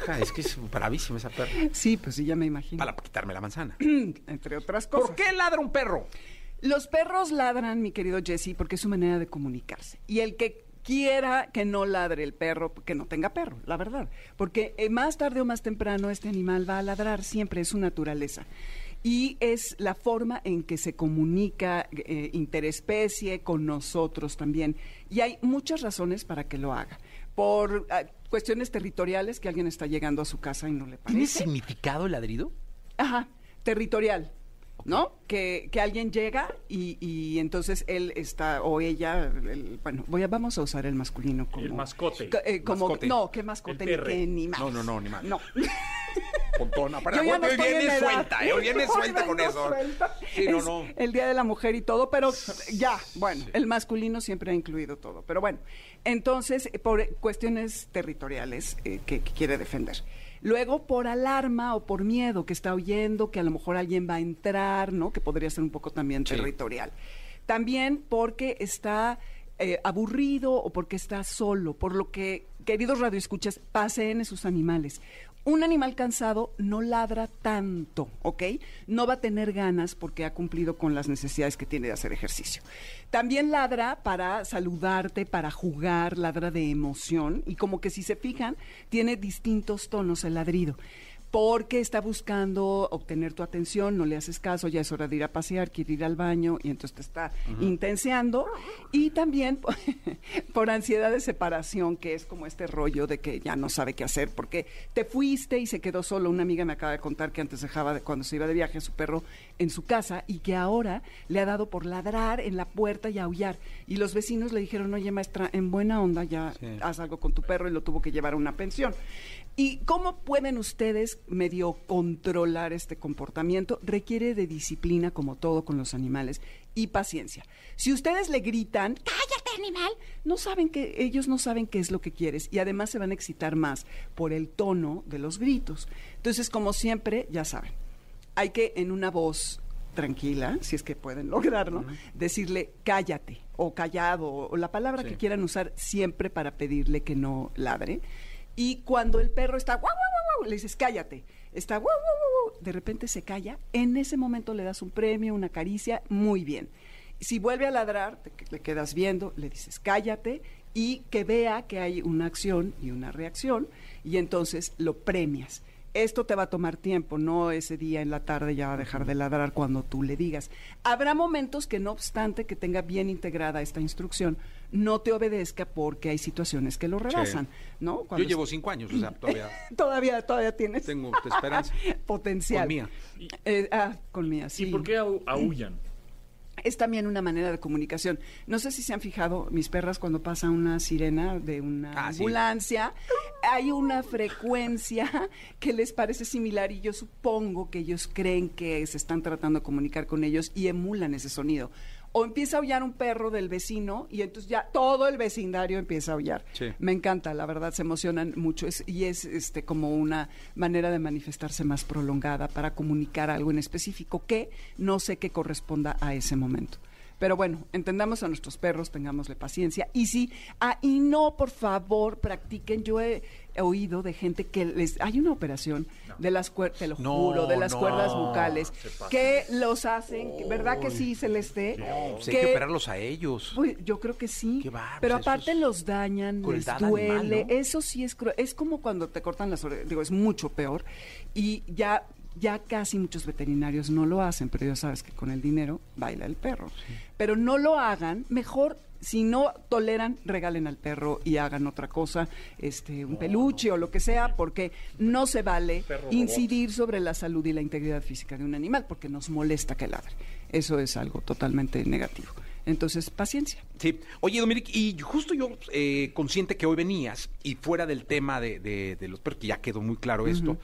Hija, es que es bravísima esa perra. Sí, pues sí, ya me imagino. Para quitarme la manzana. Entre otras cosas. ¿Por qué ladra un perro? Los perros ladran, mi querido Jesse, porque es su manera de comunicarse. Y el que quiera que no ladre el perro, que no tenga perro, la verdad. Porque eh, más tarde o más temprano este animal va a ladrar, siempre es su naturaleza. Y es la forma en que se comunica eh, interespecie con nosotros también. Y hay muchas razones para que lo haga. Por ah, cuestiones territoriales, que alguien está llegando a su casa y no le ¿Tiene parece. significado el ladrido? Ajá, territorial. ¿No? Que, que alguien llega y, y entonces él está, o ella, el- bueno, voy a, vamos a usar el masculino como... El mascote. Co- eh, como, Mascote. No, qué mascote, ni qué ni más. No, no, no, ni más. No. Pontona. Para Yo ya no hoy edad. suelta, ¿eh? Hoy vienes Hoy suelta con eso. suelta. Sí, no, Es no. El Día de la Mujer y todo, pero ya, bueno, el masculino siempre ha incluido todo. Pero bueno, entonces, eh, por cuestiones territoriales eh, que, que quiere defender. Luego, por alarma o por miedo que está oyendo, que a lo mejor alguien va a entrar, ¿no? Que podría ser un poco también Sí. territorial. También porque está eh, aburrido o porque está solo, por lo que, queridos radioescuchas, paseen sus animales. Un animal cansado no ladra tanto, ¿ok? No va a tener ganas porque ha cumplido con las necesidades que tiene de hacer ejercicio. También ladra para saludarte, para jugar, ladra de emoción y como que si se fijan, tiene distintos tonos el ladrido porque está buscando obtener tu atención, no le haces caso, ya es hora de ir a pasear, quiere ir al baño y entonces te está intenseando. Y también por ansiedad de separación, que es como este rollo de que ya no sabe qué hacer porque te fuiste y se quedó solo. Una amiga me acaba de contar que antes dejaba, de, cuando se iba de viaje, a su perro en su casa y que ahora le ha dado por ladrar en la puerta y aullar. Y los vecinos le dijeron, oye maestra, en buena onda ya Sí. haz algo con tu perro y lo tuvo que llevar a una pensión. ¿Y cómo pueden ustedes medio controlar este comportamiento? Requiere de disciplina, como todo con los animales, y paciencia. Si ustedes le gritan, cállate animal, no saben que, ellos no saben qué es lo que quieres y además se van a excitar más por el tono de los gritos. Entonces, como siempre, ya saben, hay que en una voz tranquila, si es que pueden lograrlo, decirle cállate o callado o la palabra Sí. que quieran usar siempre para pedirle que no ladre. Y cuando el perro está guau, guau, guau, le dices cállate, está guau, guau, guau, de repente se calla, en ese momento le das un premio, una caricia, muy bien. Si vuelve a ladrar, le quedas viendo, le dices cállate y que vea que hay una acción y una reacción y entonces lo premias. Esto te va a tomar tiempo, no ese día en la tarde ya va a dejar de ladrar cuando tú le digas. Habrá momentos que no obstante que tenga bien integrada esta instrucción, no te obedezca porque hay situaciones que lo rebasan, ¿no? Yo llevo cinco años, o sea, todavía todavía todavía tienes tengo esperanza. potencial. Con Mía. Eh, ah, con mía, sí. ¿Y por qué au- aullan? Es también una manera de comunicación. No sé si se han fijado, mis perras cuando pasa una sirena de una Ah, sí. ambulancia, hay una frecuencia que les parece similar y yo supongo que ellos creen que se están tratando de comunicar con ellos y emulan ese sonido. O empieza a aullar un perro del vecino y entonces ya todo el vecindario empieza a aullar. Sí. Me encanta, la verdad, se emocionan mucho es- y es este como una manera de manifestarse más prolongada para comunicar algo en específico que no sé que corresponda a ese momento. Pero bueno, entendamos a nuestros perros, tengámosle paciencia. Y sí, ah, y no, por favor, practiquen. Yo he oído de gente que les hay una operación de las cuerdas, te lo No, juro, de las no, cuerdas vocales, que los hacen, ¿verdad que sí, Celeste? Pues hay que operarlos a ellos. Pues, yo creo que sí. Qué pero aparte los dañan, les duele. Eso sí es cruel. Es como cuando te cortan las orejas. Digo, es mucho peor. Y ya, ya casi muchos veterinarios no lo hacen, pero ya sabes que con el dinero baila el perro. Pero no lo hagan. Mejor, si no toleran, regalen al perro y hagan otra cosa, este, un peluche o lo que sea, porque no se vale incidir sobre la salud y la integridad física de un animal, porque nos molesta que ladre. Eso es algo totalmente negativo. Entonces, paciencia. Sí. Oye, Dominic, y justo yo, eh, consciente que hoy venías, y fuera del tema de, de- de los perros, que ya quedó muy claro esto,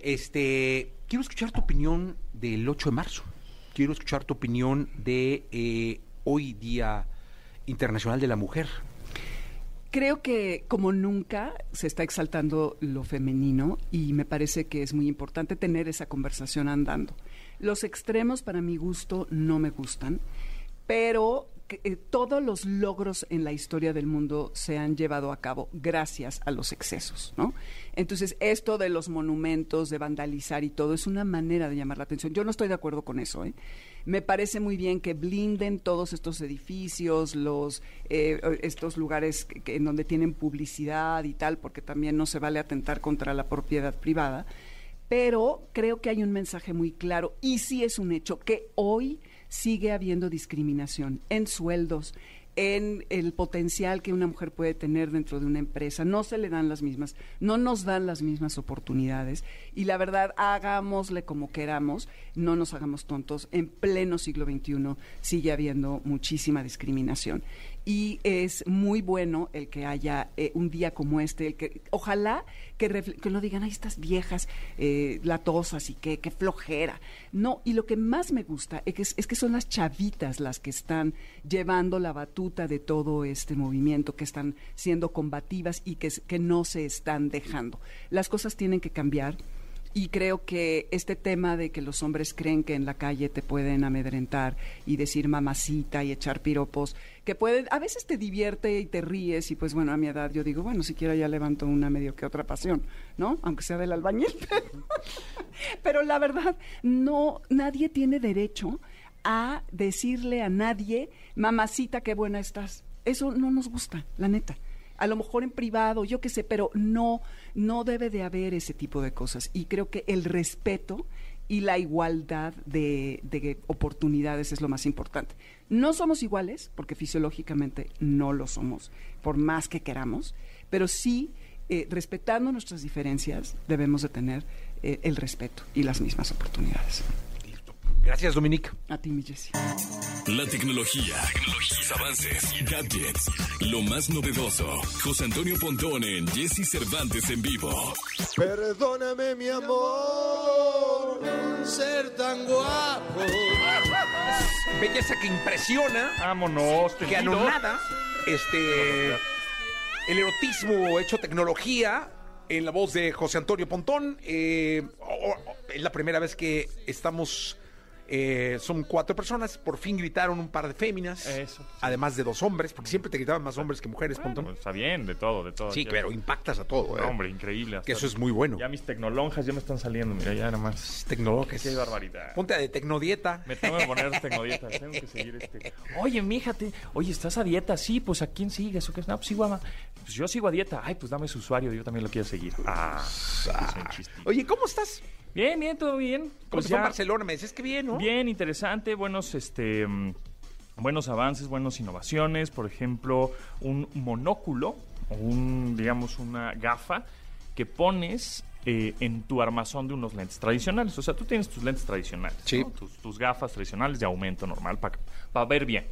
este, quiero escuchar tu opinión del 8 de marzo. Quiero escuchar tu opinión de eh, hoy Día Internacional de la Mujer. Creo que como nunca se está exaltando lo femenino y me parece que es muy importante tener esa conversación andando. Los extremos para mi gusto no me gustan, pero eh, todos los logros en la historia del mundo se han llevado a cabo gracias a los excesos, ¿no? Entonces, esto de los monumentos, de vandalizar y todo, es una manera de llamar la atención. Yo no estoy de acuerdo con eso, ¿eh? Me parece muy bien que blinden todos estos edificios, los eh, estos lugares en donde tienen publicidad y tal, porque también no se vale atentar contra la propiedad privada. Pero creo que hay un mensaje muy claro y sí es un hecho que hoy sigue habiendo discriminación en sueldos, en el potencial que una mujer puede tener dentro de una empresa. No se le dan las mismas, no nos dan las mismas oportunidades. Y la verdad, hagámosle como queramos, no nos hagamos tontos. En pleno siglo XXI sigue habiendo muchísima discriminación. Y es muy bueno el que haya eh, un día como este, el que ojalá que, que no digan, ay, estas viejas eh, latosas y qué flojera. No, y lo que más me gusta es que, es que son las chavitas las que están llevando la batuta de todo este movimiento, que están siendo combativas y que, que no se están dejando. Las cosas tienen que cambiar. Y creo que este tema de que los hombres creen que en la calle te pueden amedrentar y decir mamacita y echar piropos, que pueden, a veces te divierte y te ríes y pues bueno, a mi edad yo digo, bueno, siquiera ya levanto una medio que otra pasión, ¿no? Aunque sea del albañil. Pero, la verdad, no, nadie tiene derecho a decirle a nadie, mamacita, qué buena estás. Eso no nos gusta, la neta a lo mejor en privado, yo qué sé, pero no, no debe de haber ese tipo de cosas. Y creo que el respeto y la igualdad de, de oportunidades es lo más importante. No somos iguales, porque fisiológicamente no lo somos, por más que queramos, pero sí, eh, respetando nuestras diferencias, debemos de tener eh, el respeto y las mismas oportunidades. Gracias, Dominic. A ti, mi Jessie. La tecnología, sus avances, gadgets, lo más novedoso. José Antonio Pontón en Jesse Cervantes en vivo. Perdóname, mi amor, ser tan guapo. Belleza que impresiona, Vámonos, que anonada, este, el erotismo hecho tecnología en la voz de José Antonio Pontón. Eh, oh, oh, es la primera vez que estamos, eh, son cuatro personas, por fin gritaron un par de féminas, Eso. además de dos hombres, porque siempre te gritaban más hombres que mujeres, Bueno, está bien, de todo, de todo. Sí, Ya- pero impactas a todo, ¿eh? No, hombre, increíble. Que eso es muy bueno. Ya mis tecnolonjas ya me están saliendo, mira, ya nada más. Tecnologías. Qué barbaridad. Ponte de tecnodieta. Me tengo que poner tecnodieta, tengo que seguir este. Oye, míjate, oye, ¿estás a dieta? Sí, pues ¿a quién sigues? ¿O qué? No, pues sigo a... Pues yo sigo a dieta. Ay, pues dame su usuario, yo también lo quiero seguir. Ah, chiste. Oye, ¿cómo estás? Bien, bien, todo bien. ¿Cómo Pues te fue en Barcelona? Me que bien, ¿no? Bien, interesante, buenos, este, buenos avances, buenas innovaciones. Por ejemplo, un monóculo, un, digamos, una gafa que pones eh, en tu armazón de unos lentes tradicionales. O sea, tú tienes tus lentes tradicionales, Sí. ¿no? tus, tus gafas tradicionales de aumento normal para ver bien.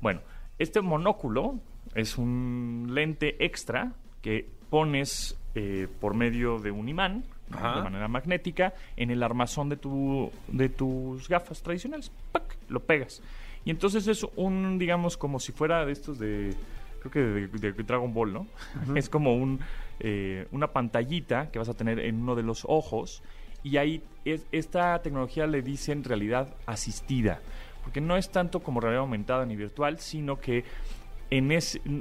Bueno, este monóculo es un lente extra que pones eh, por medio de un imán. Ajá. de manera magnética en el armazón de, tu, de tus gafas tradicionales. ¡Pac! Lo pegas. Y entonces es un, digamos, como si fuera de estos de, creo que de, de Dragon Ball, ¿no? Es como un, eh, una pantallita que vas a tener en uno de los ojos y ahí es, esta tecnología le dicen realidad asistida, porque no es tanto como realidad aumentada ni virtual, sino que en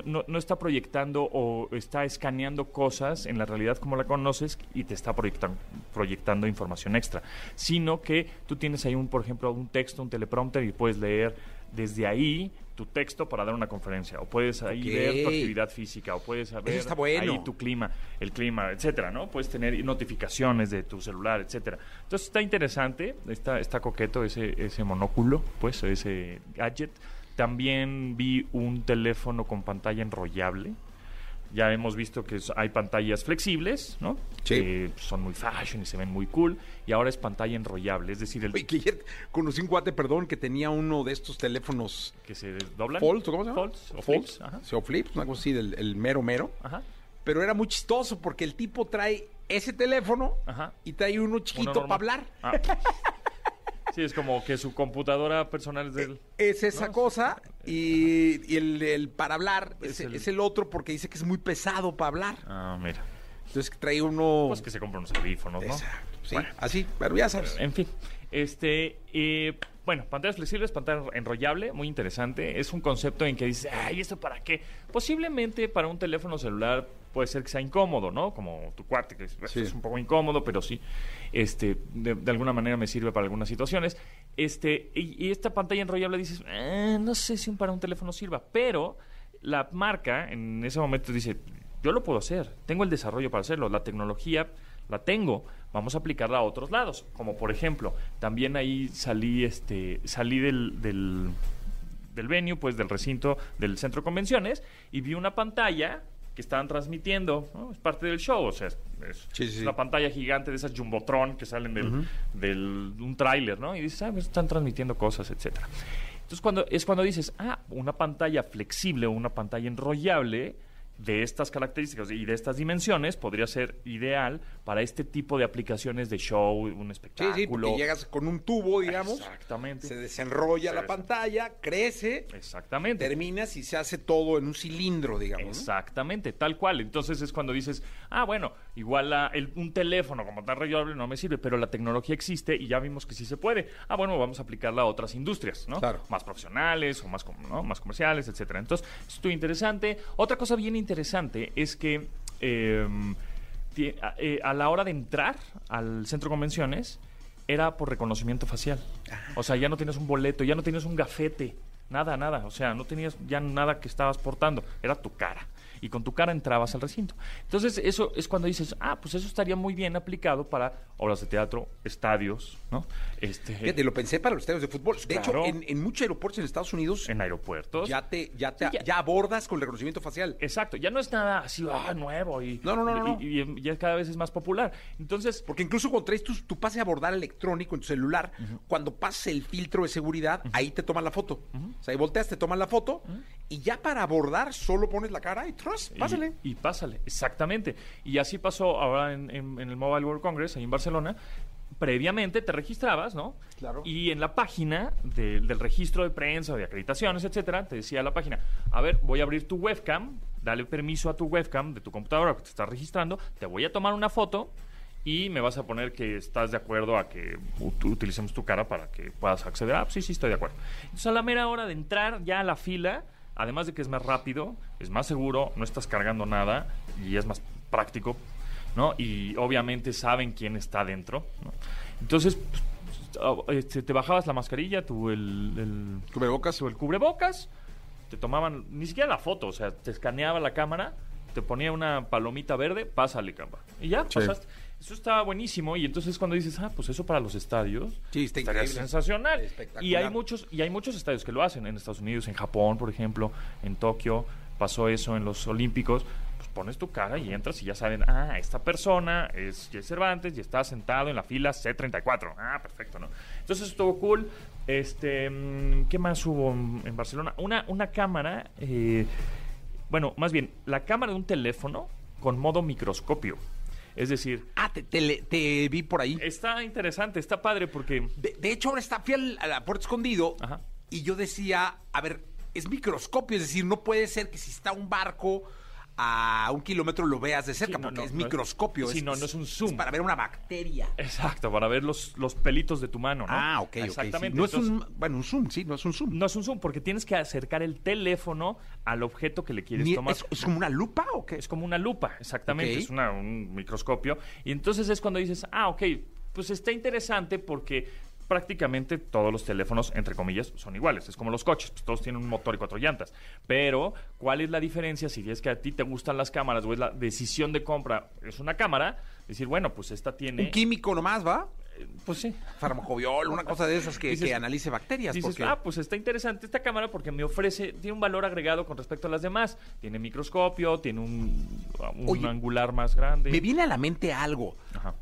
no, no está proyectando o está escaneando cosas en la realidad como la conoces y te está proyectan- proyectando información extra, sino que tú tienes ahí un, por ejemplo, un texto, un teleprompter y puedes leer desde ahí tu texto para dar una conferencia o puedes ahí ver tu actividad física o puedes ver está bueno. ahí tu clima, el clima, etcétera, ¿no? Puedes tener notificaciones de tu celular, etcétera. Entonces está interesante, está, está coqueto ese, ese monóculo, pues, ese gadget. También vi un teléfono con pantalla enrollable. Ya hemos visto que hay pantallas flexibles, ¿no? Sí. Que son muy fashion y se ven muy cool. Y ahora es pantalla enrollable, es decir, el Oye, que ayer conocí un guate, perdón, que tenía uno de estos teléfonos que se doblan. Folds, ¿o ¿cómo se llama? Folds o Folds, flips, ajá. sí, o flips, una cosa así del el mero mero. Ajá. Pero era muy chistoso porque el tipo trae ese teléfono Ajá. y trae uno chiquito para hablar. Ah. Sí, es como que su computadora personal es del... Es esa No, cosa y, y el, el para hablar es, Es el- es el otro porque dice que es muy pesado para hablar. Ah, mira. Entonces trae uno... Pues que se compra unos audífonos, ¿no? Esa, sí, Bueno. así, pero ya sabes. En fin, este, eh, bueno, pantallas flexibles, pantalla enrollable, muy interesante. Es un concepto en que dices, ay, ¿esto para qué? Posiblemente para un teléfono celular puede ser que sea incómodo, ¿no? Como tu cuate, que Sí. es un poco incómodo, pero sí, este, de, alguna manera me sirve para algunas situaciones. Este, y, y esta pantalla enrollable dices, "Eh, no sé si un- para un teléfono sirva, pero la marca en ese momento dice, yo lo puedo hacer, tengo el desarrollo para hacerlo, la tecnología la tengo, vamos a aplicarla a otros lados, como por ejemplo, también ahí salí, este, salí del, del, del venue, pues del recinto del centro de convenciones y vi una pantalla que estaban transmitiendo, ¿no? es parte del show, o sea, es, es Sí, sí, sí. una pantalla gigante de esas jumbotron que salen del, del- de un tráiler, ¿no? Y dices, ah, pues están transmitiendo cosas, etcétera. Entonces cuando es cuando dices, ah, una pantalla flexible o una pantalla enrollable de estas características y de estas dimensiones podría ser ideal para este tipo de aplicaciones de show, un Sí, espectáculo. sí, porque llegas con un tubo, digamos, Exactamente. se desenrolla Se la pantalla, crece, Exactamente. terminas y se hace todo en un cilindro, digamos. ¿no? Exactamente, tal cual. Entonces es cuando dices, ah, bueno, igual la- el- un teléfono como tan enrollable no me sirve, pero la tecnología existe y ya vimos que sí se puede. Ah, bueno, vamos a aplicarla a otras industrias, ¿no? Claro. Más profesionales o más, ¿no? más comerciales, etcétera. Entonces, esto es interesante. Otra cosa bien interesante es que em, eh, a la hora de entrar al centro de convenciones era por reconocimiento facial. O sea, ya no tienes un boleto, ya no tienes un gafete, nada, nada. O sea, no tenías ya nada que estabas portando, era tu cara. Y con tu cara entrabas al recinto. Entonces, eso es cuando dices, ah, pues eso estaría muy bien aplicado para obras de teatro, estadios, ¿no? Este, Fíjate, lo pensé para los estadios de fútbol. De Claro. hecho, en, en muchos aeropuertos en Estados Unidos en aeropuertos. ya te, ya te, Sí, ya. ya abordas con el reconocimiento facial. Exacto, ya no es nada así, ah, nuevo y, No, no, no, no, y, y ya cada vez es más popular. Entonces, Porque incluso cuando traes tu, tu pase a abordar electrónico en tu celular, cuando pasas el filtro de seguridad, ahí te toman la foto. O sea, ahí volteas, te toman la foto y ya para abordar solo pones la cara y Pásale. Y, pásale, exactamente. Y así pasó ahora en, en- en el Mobile World Congress, ahí en Barcelona. Previamente te registrabas, ¿no? Claro. Y en la página de- del registro de prensa, de acreditaciones, etcétera, te decía la página, a ver, voy a abrir tu webcam, dale permiso a tu webcam de tu computadora que te estás registrando, te voy a tomar una foto y me vas a poner que estás de acuerdo a que ut- utilicemos tu cara para que puedas acceder. Ah, sí, sí, estoy de acuerdo. Entonces, a la mera hora de entrar ya a la fila, además de que es más rápido, es más seguro, no estás cargando nada y es más práctico, ¿no? Y obviamente saben quién está dentro, ¿no? Entonces, pues, este, te bajabas la mascarilla, tu el, el Cubrebocas. o el cubrebocas, te tomaban ni siquiera la foto, o sea, te escaneaba la cámara, te ponía una palomita verde, pásale, camba. Y ya, Sí. pasaste. Eso estaba buenísimo y entonces cuando dices, ah, pues eso para los estadios Sí, está estaría sensacional. Espectacular. Y hay muchos y hay muchos estadios que lo hacen en Estados Unidos, en Japón, por ejemplo, en Tokio, pasó eso en los Olímpicos. Pues pones tu cara y entras y ya saben, ah, esta persona es Jay Cervantes y está sentado en la fila C34. Ah, perfecto, ¿no? Entonces estuvo cool. Este, mm, ¿qué más hubo en en Barcelona? Una, una cámara, eh, bueno, más bien, la cámara de un teléfono con modo microscopio. Es decir, Ah, te, te le- te vi por ahí. está interesante, está padre porque... De, de hecho, ahora está, fui al, a la puerta escondido Ajá. y yo decía, a ver, es microscopio, es decir, no puede ser que si está un barco a un kilómetro lo veas de cerca, Sí, no, porque no, es no es- microscopio. sí, no, no es un zoom. para ver una bacteria. Exacto, para ver los, los pelitos de tu mano, ¿no? Ah, ok, sí. Exactamente. No es un, bueno, un zoom, sí, no es un zoom. no es un zoom porque tienes que acercar el teléfono al objeto que le quieres Ni- tomar. es, es como una lupa o qué? Es como una lupa, exactamente, es una- un microscopio. Y entonces es cuando dices, ah, ok, pues está interesante porque prácticamente todos los teléfonos, entre comillas, son iguales. Es como los coches, pues todos tienen un motor y cuatro llantas. Pero, ¿cuál es la diferencia si es que a ti te gustan las cámaras o es la decisión de compra? Es una cámara, decir, bueno, pues esta tiene... Un químico nomás, ¿va? Pues sí. Farmacobiol, una cosa de esas que, Dices- que analice bacterias. Dices, porque... ah, pues está interesante esta cámara porque me ofrece, tiene un valor agregado con respecto a las demás. Tiene microscopio, tiene un, un Oye, angular más grande. Me viene a la mente algo. Ajá.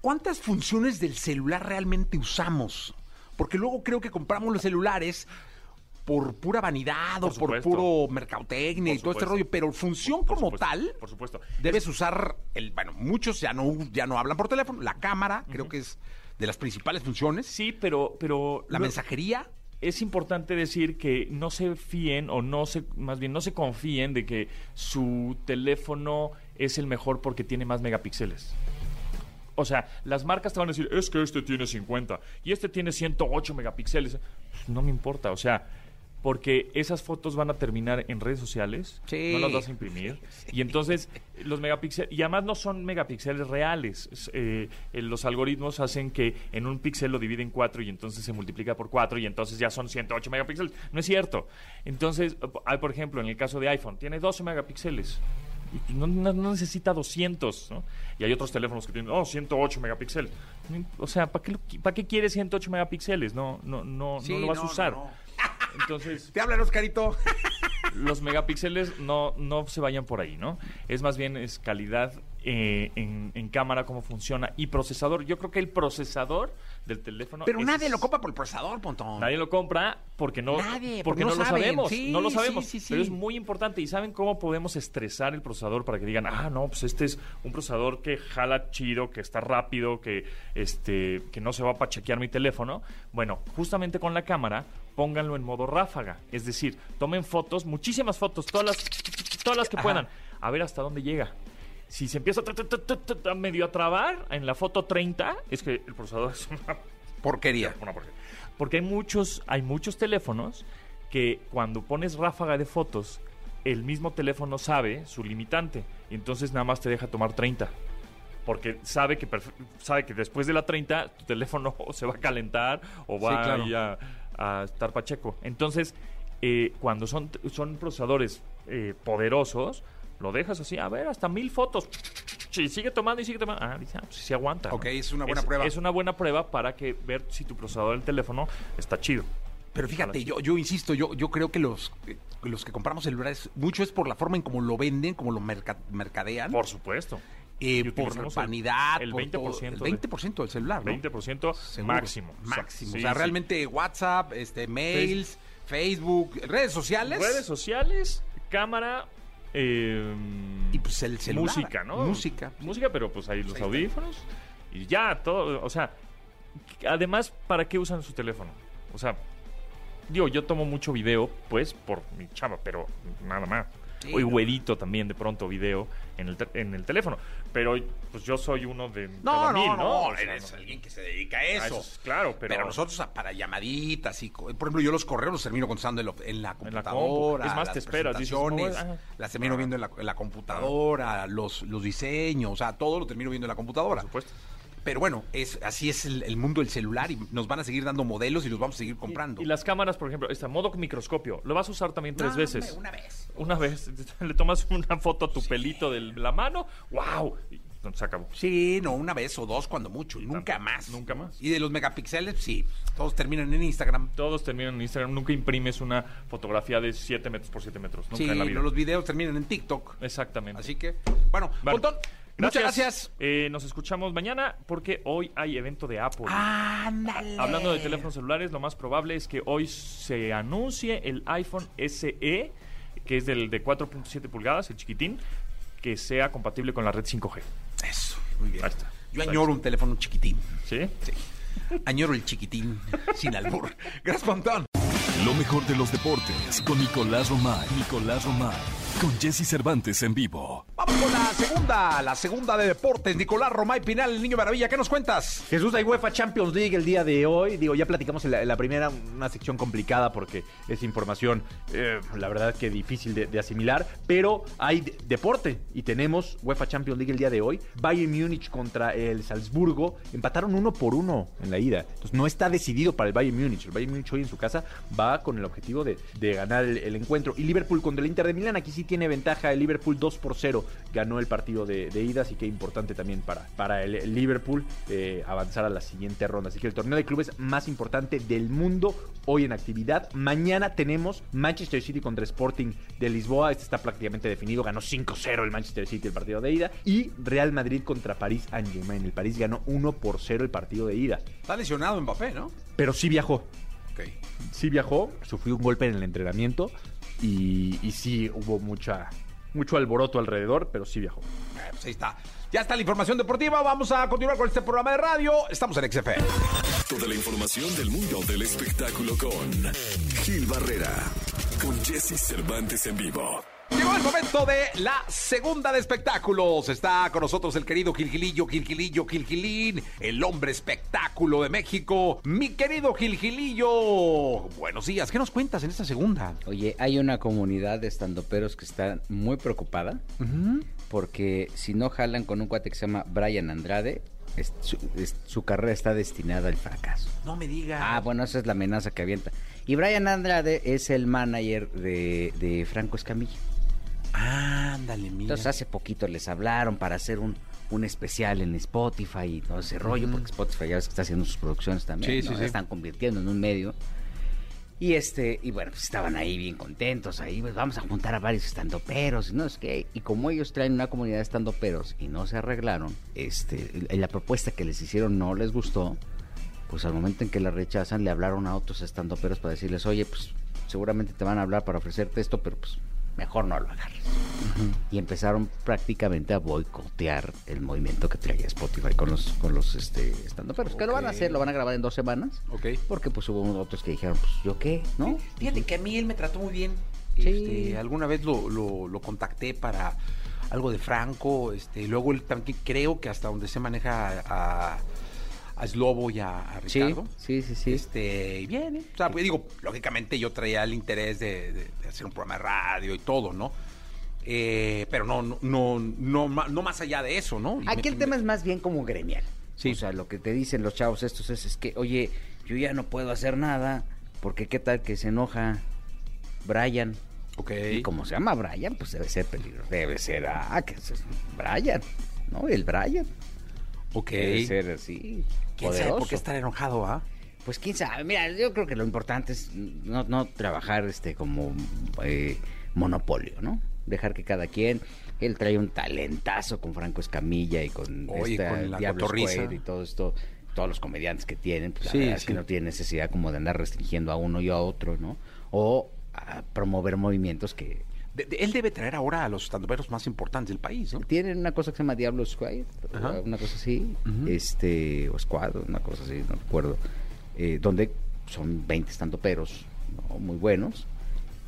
¿Cuántas funciones del celular realmente usamos? Porque luego creo que compramos los celulares por pura vanidad Por o por puro mercadotecnia y todo este rollo, pero función Por como supuesto, tal, Por supuesto. debes usar el, bueno, muchos ya no ya no hablan por teléfono, la cámara, creo que es de las principales funciones, Sí, pero, pero la lo- mensajería, es importante decir que no se fíen o no se, más bien no se confíen de que su teléfono es el mejor porque tiene más megapíxeles. O sea, las marcas te van a decir, es que este tiene 50 y este tiene 108 megapíxeles. Pues no me importa, o sea, porque esas fotos van a terminar en redes sociales, Sí. no las vas a imprimir. Y entonces, los megapíxeles, y además no son megapíxeles reales. Es, eh, los algoritmos hacen que en un píxel lo divide en cuatro y entonces se multiplica por cuatro y entonces ya son 108 megapíxeles. No es cierto. Entonces, hay, por ejemplo, en el caso de iPhone, tiene 12 megapíxeles. No, necesita 200, ¿no? Y hay otros teléfonos que tienen, oh, 108 megapíxeles. O sea, ¿para qué, ¿para qué quieres 108 megapíxeles? No, no, no, Sí, no lo vas a usar. Entonces, Te hablan, Oscarito. los megapíxeles no, no se vayan por ahí, ¿no? Es más bien es calidad eh, en, en cámara, cómo funciona y procesador. Yo creo que el procesador del teléfono. Pero es- nadie lo copa por el procesador, Pontón. Nadie lo compra porque no, Nadie, porque porque no, no lo sabemos. Sí, no lo sabemos. sí, sí. Pero es muy importante. ¿Y saben cómo podemos estresar el procesador para que digan, ah, no, pues este es un procesador que jala chido, que está rápido, que, este, que no se va a pachequear mi teléfono? Bueno, justamente con la cámara, pónganlo en modo ráfaga. Es decir, tomen fotos, muchísimas fotos, todas las, todas las que puedan, a ver hasta dónde llega. Si se empieza a, medio a trabar en la foto 30, es que el procesador es una Porquería. una porquería. Porque hay muchos, hay muchos teléfonos que cuando pones ráfaga de fotos, el mismo teléfono sabe su limitante y entonces nada más te deja tomar 30. Porque sabe que, sabe que después de la 30 tu teléfono se va a calentar o va claro. ahí a, a estar pacheco. Entonces, eh, cuando son, son procesadores eh, poderosos, lo dejas así, a ver, hasta mil fotos. Y sigue tomando y sigue tomando. Ah, dice, ah, pues sí aguanta. ¿no? Ok, es una buena prueba. Es una buena prueba para que ver si tu procesador del teléfono está chido. Pero fíjate, yo, yo insisto, yo, yo creo que los, eh, los que compramos celulares, mucho es por la forma en cómo lo venden, cómo lo merca- mercadean. Por supuesto. eh, por el- vanidad, el por 20% todo, el de- 20% del celular, ¿no? 20% Seguro. máximo. O sea, Máximo. sí, o sea, sí. realmente WhatsApp, este, mails, Facebook, redes sociales. Redes sociales, cámara. Eh, Y pues el celular. Música, ¿no? Música. Música, pero pues ahí los Ahí está. audífonos. Y ya, todo. O sea, además, ¿para qué usan su teléfono? O sea, digo, yo tomo mucho video, pues, por mi chava, pero nada más. Sí, o no. también, de pronto, video en el, te- en el teléfono. Pero, pues, yo soy uno de No, cada no, mil, no, ¿no? O sea, eres no. alguien que se dedica a Ah, eso. es- claro, pero... Pero, nosotros a- para llamaditas y, por ejemplo, yo los correos los termino contestando en, lo- en la En la computadora. Es más, las te esperas, dices, presentaciones, "Oh, ah". las termino Ah. viendo en la, en la computadora, los, los diseños, o sea, todo lo termino viendo en la computadora. Por supuesto. Pero bueno, es así es el, el mundo del celular y nos van a seguir dando modelos y los vamos a seguir comprando. Y las cámaras, por ejemplo, está modo microscopio. Lo vas a usar también tres No, veces. una vez. Una vez. Le tomas una foto a tu pelito de la mano. ¡Wow! se acabó. Sí, no, una vez o dos cuando mucho, y nunca más. Nunca más. Y de los megapíxeles, sí, todos terminan en Instagram. Todos terminan en Instagram. Nunca imprimes una fotografía de 7 metros por 7 metros. Nunca Sí, en la vida. los videos terminan en TikTok. Exactamente. Así que, bueno, Bueno, Muchas gracias. Eh, nos escuchamos mañana porque hoy hay evento de Apple. Ándale. Hablando de teléfonos celulares, lo más probable es que hoy se anuncie el iPhone SE, que es del de 4.7 pulgadas, el chiquitín, que sea compatible con la red 5G. Eso, muy bien. Ahí está. Yo añoro un teléfono chiquitín. ¿Sí? Sí. Añoro el chiquitín, sin albur. Gracias, Pontón. Lo mejor de los deportes con Nicolás Romay. Nicolás Romay. Con Jesse Cervantes en vivo. Vamos con la segunda, la segunda de deportes. Nicolás Romay Pinal, el niño maravilla. ¿Qué nos cuentas? Jesús, hay UEFA Champions League el día de hoy. Digo, ya platicamos en la, primera, una sección complicada porque es información, eh, la verdad que difícil de, asimilar. Pero hay de- deporte y tenemos UEFA Champions League el día de hoy. Bayern Múnich contra el Salzburgo. Empataron uno por uno en la ida. Entonces no está decidido para el Bayern Múnich. El Bayern Múnich hoy en su casa va con el objetivo de, de ganar el, el encuentro. Y Liverpool contra el Inter de Milán. Aquí sí tiene ventaja. El Liverpool 2 por 0 ganó el partido de, de ida. Así que importante también para, para el, el Liverpool eh, avanzar a la siguiente ronda. Así que el torneo de clubes más importante del mundo hoy en actividad. Mañana tenemos Manchester City contra Sporting de Lisboa. Este está prácticamente definido. Ganó 5-0 el Manchester City el partido de ida. Y Real Madrid contra París Saint-Germain. El París ganó 1 por 0 el partido de ida. Está lesionado Mbappé, ¿no? Pero sí viajó. Ok. Sí viajó. Sufrió un golpe en el entrenamiento. Y, y sí hubo mucha, mucho alboroto alrededor. Pero sí viajó. Pues ahí está. Ya está la información deportiva. Vamos a continuar con este programa de radio. Estamos en XFM. Toda la información del mundo del espectáculo con Gil Barrera. Con Jesse Cervantes en vivo. Llegó el momento de la segunda de espectáculos. Está con nosotros el querido Gilgilillo, Gilgilillo, Gilgilín, el hombre espectáculo de México. Mi querido Gilgilillo. Buenos días. ¿Qué nos cuentas en esta segunda? Oye, hay una comunidad de estandoperos que está muy preocupada porque si no jalan con un cuate que se llama Brian Andrade, es- su, es- su carrera está destinada al fracaso. No me digas. Ah, bueno, esa es la amenaza que avienta. Y Brian Andrade es el manager de, de Franco Escamilla. Ándale, mira. Entonces hace poquito les hablaron para hacer un, un especial en Spotify y todo ese rollo, porque Spotify ya ves que está haciendo sus producciones también, Sí, ¿no? sí, sí. están convirtiendo en un medio. Y este, y bueno, pues estaban ahí bien contentos, ahí pues vamos a juntar a varios estandoperos, y no sé qué, y como ellos traen una comunidad de estandoperos y no se arreglaron, este, y la propuesta que les hicieron no les gustó, pues al momento en que la rechazan le hablaron a otros estandoperos para decirles, oye, pues seguramente te van a hablar para ofrecerte esto, pero pues mejor no lo agarres. Y empezaron prácticamente a boicotear el movimiento que traía Spotify con los, con los este, estandoperos. Que lo van a hacer, lo van a grabar en dos semanas. Ok. Porque pues hubo otros que dijeron, pues yo qué, ¿no? Fíjate que a mí él me trató muy bien. Sí. Este, alguna vez lo, lo- lo contacté para algo de Franco. Este, y luego él también creo que hasta donde se maneja a, a Slobo y a, a Sí, Ricardo. sí, sí, sí. Este, y bien, ¿eh? O sea, pues digo, lógicamente yo traía el interés de, de- de hacer un programa de radio y todo, ¿no? Eh, pero no, no, no, no, no más allá de eso, ¿no? Y Aquí me- el tema es más bien como gremial. Sí. O sea, lo que te dicen los chavos estos es, es que, oye, yo ya no puedo hacer nada, porque qué tal que se enoja Brian. Ok. Y como se llama Brian, pues debe ser peligroso. Debe ser, ah, que es Brian, ¿no? El Brian. Ok. Debe ser así. ¿Quién sabe por qué estar enojado, ah? Pues quién sabe, mira, yo creo que lo importante es no, no trabajar este como eh, monopolio, ¿no? Dejar que cada quien, él trae un talentazo con Franco Escamilla y con, Oye, esta con la Diablo y todo esto, todos los comediantes que tienen, pues Sí, la es que no tiene necesidad como de andar restringiendo a uno y a otro, ¿no? O a promover movimientos que De- de- él debe traer ahora a los estandoperos más importantes del país, ¿no? tienen una cosa que se llama Diablo Squad, Ajá. una cosa así, Ujú. este, o Squad, una cosa así, no recuerdo, eh, donde son 20 estandoperos ¿no? muy buenos.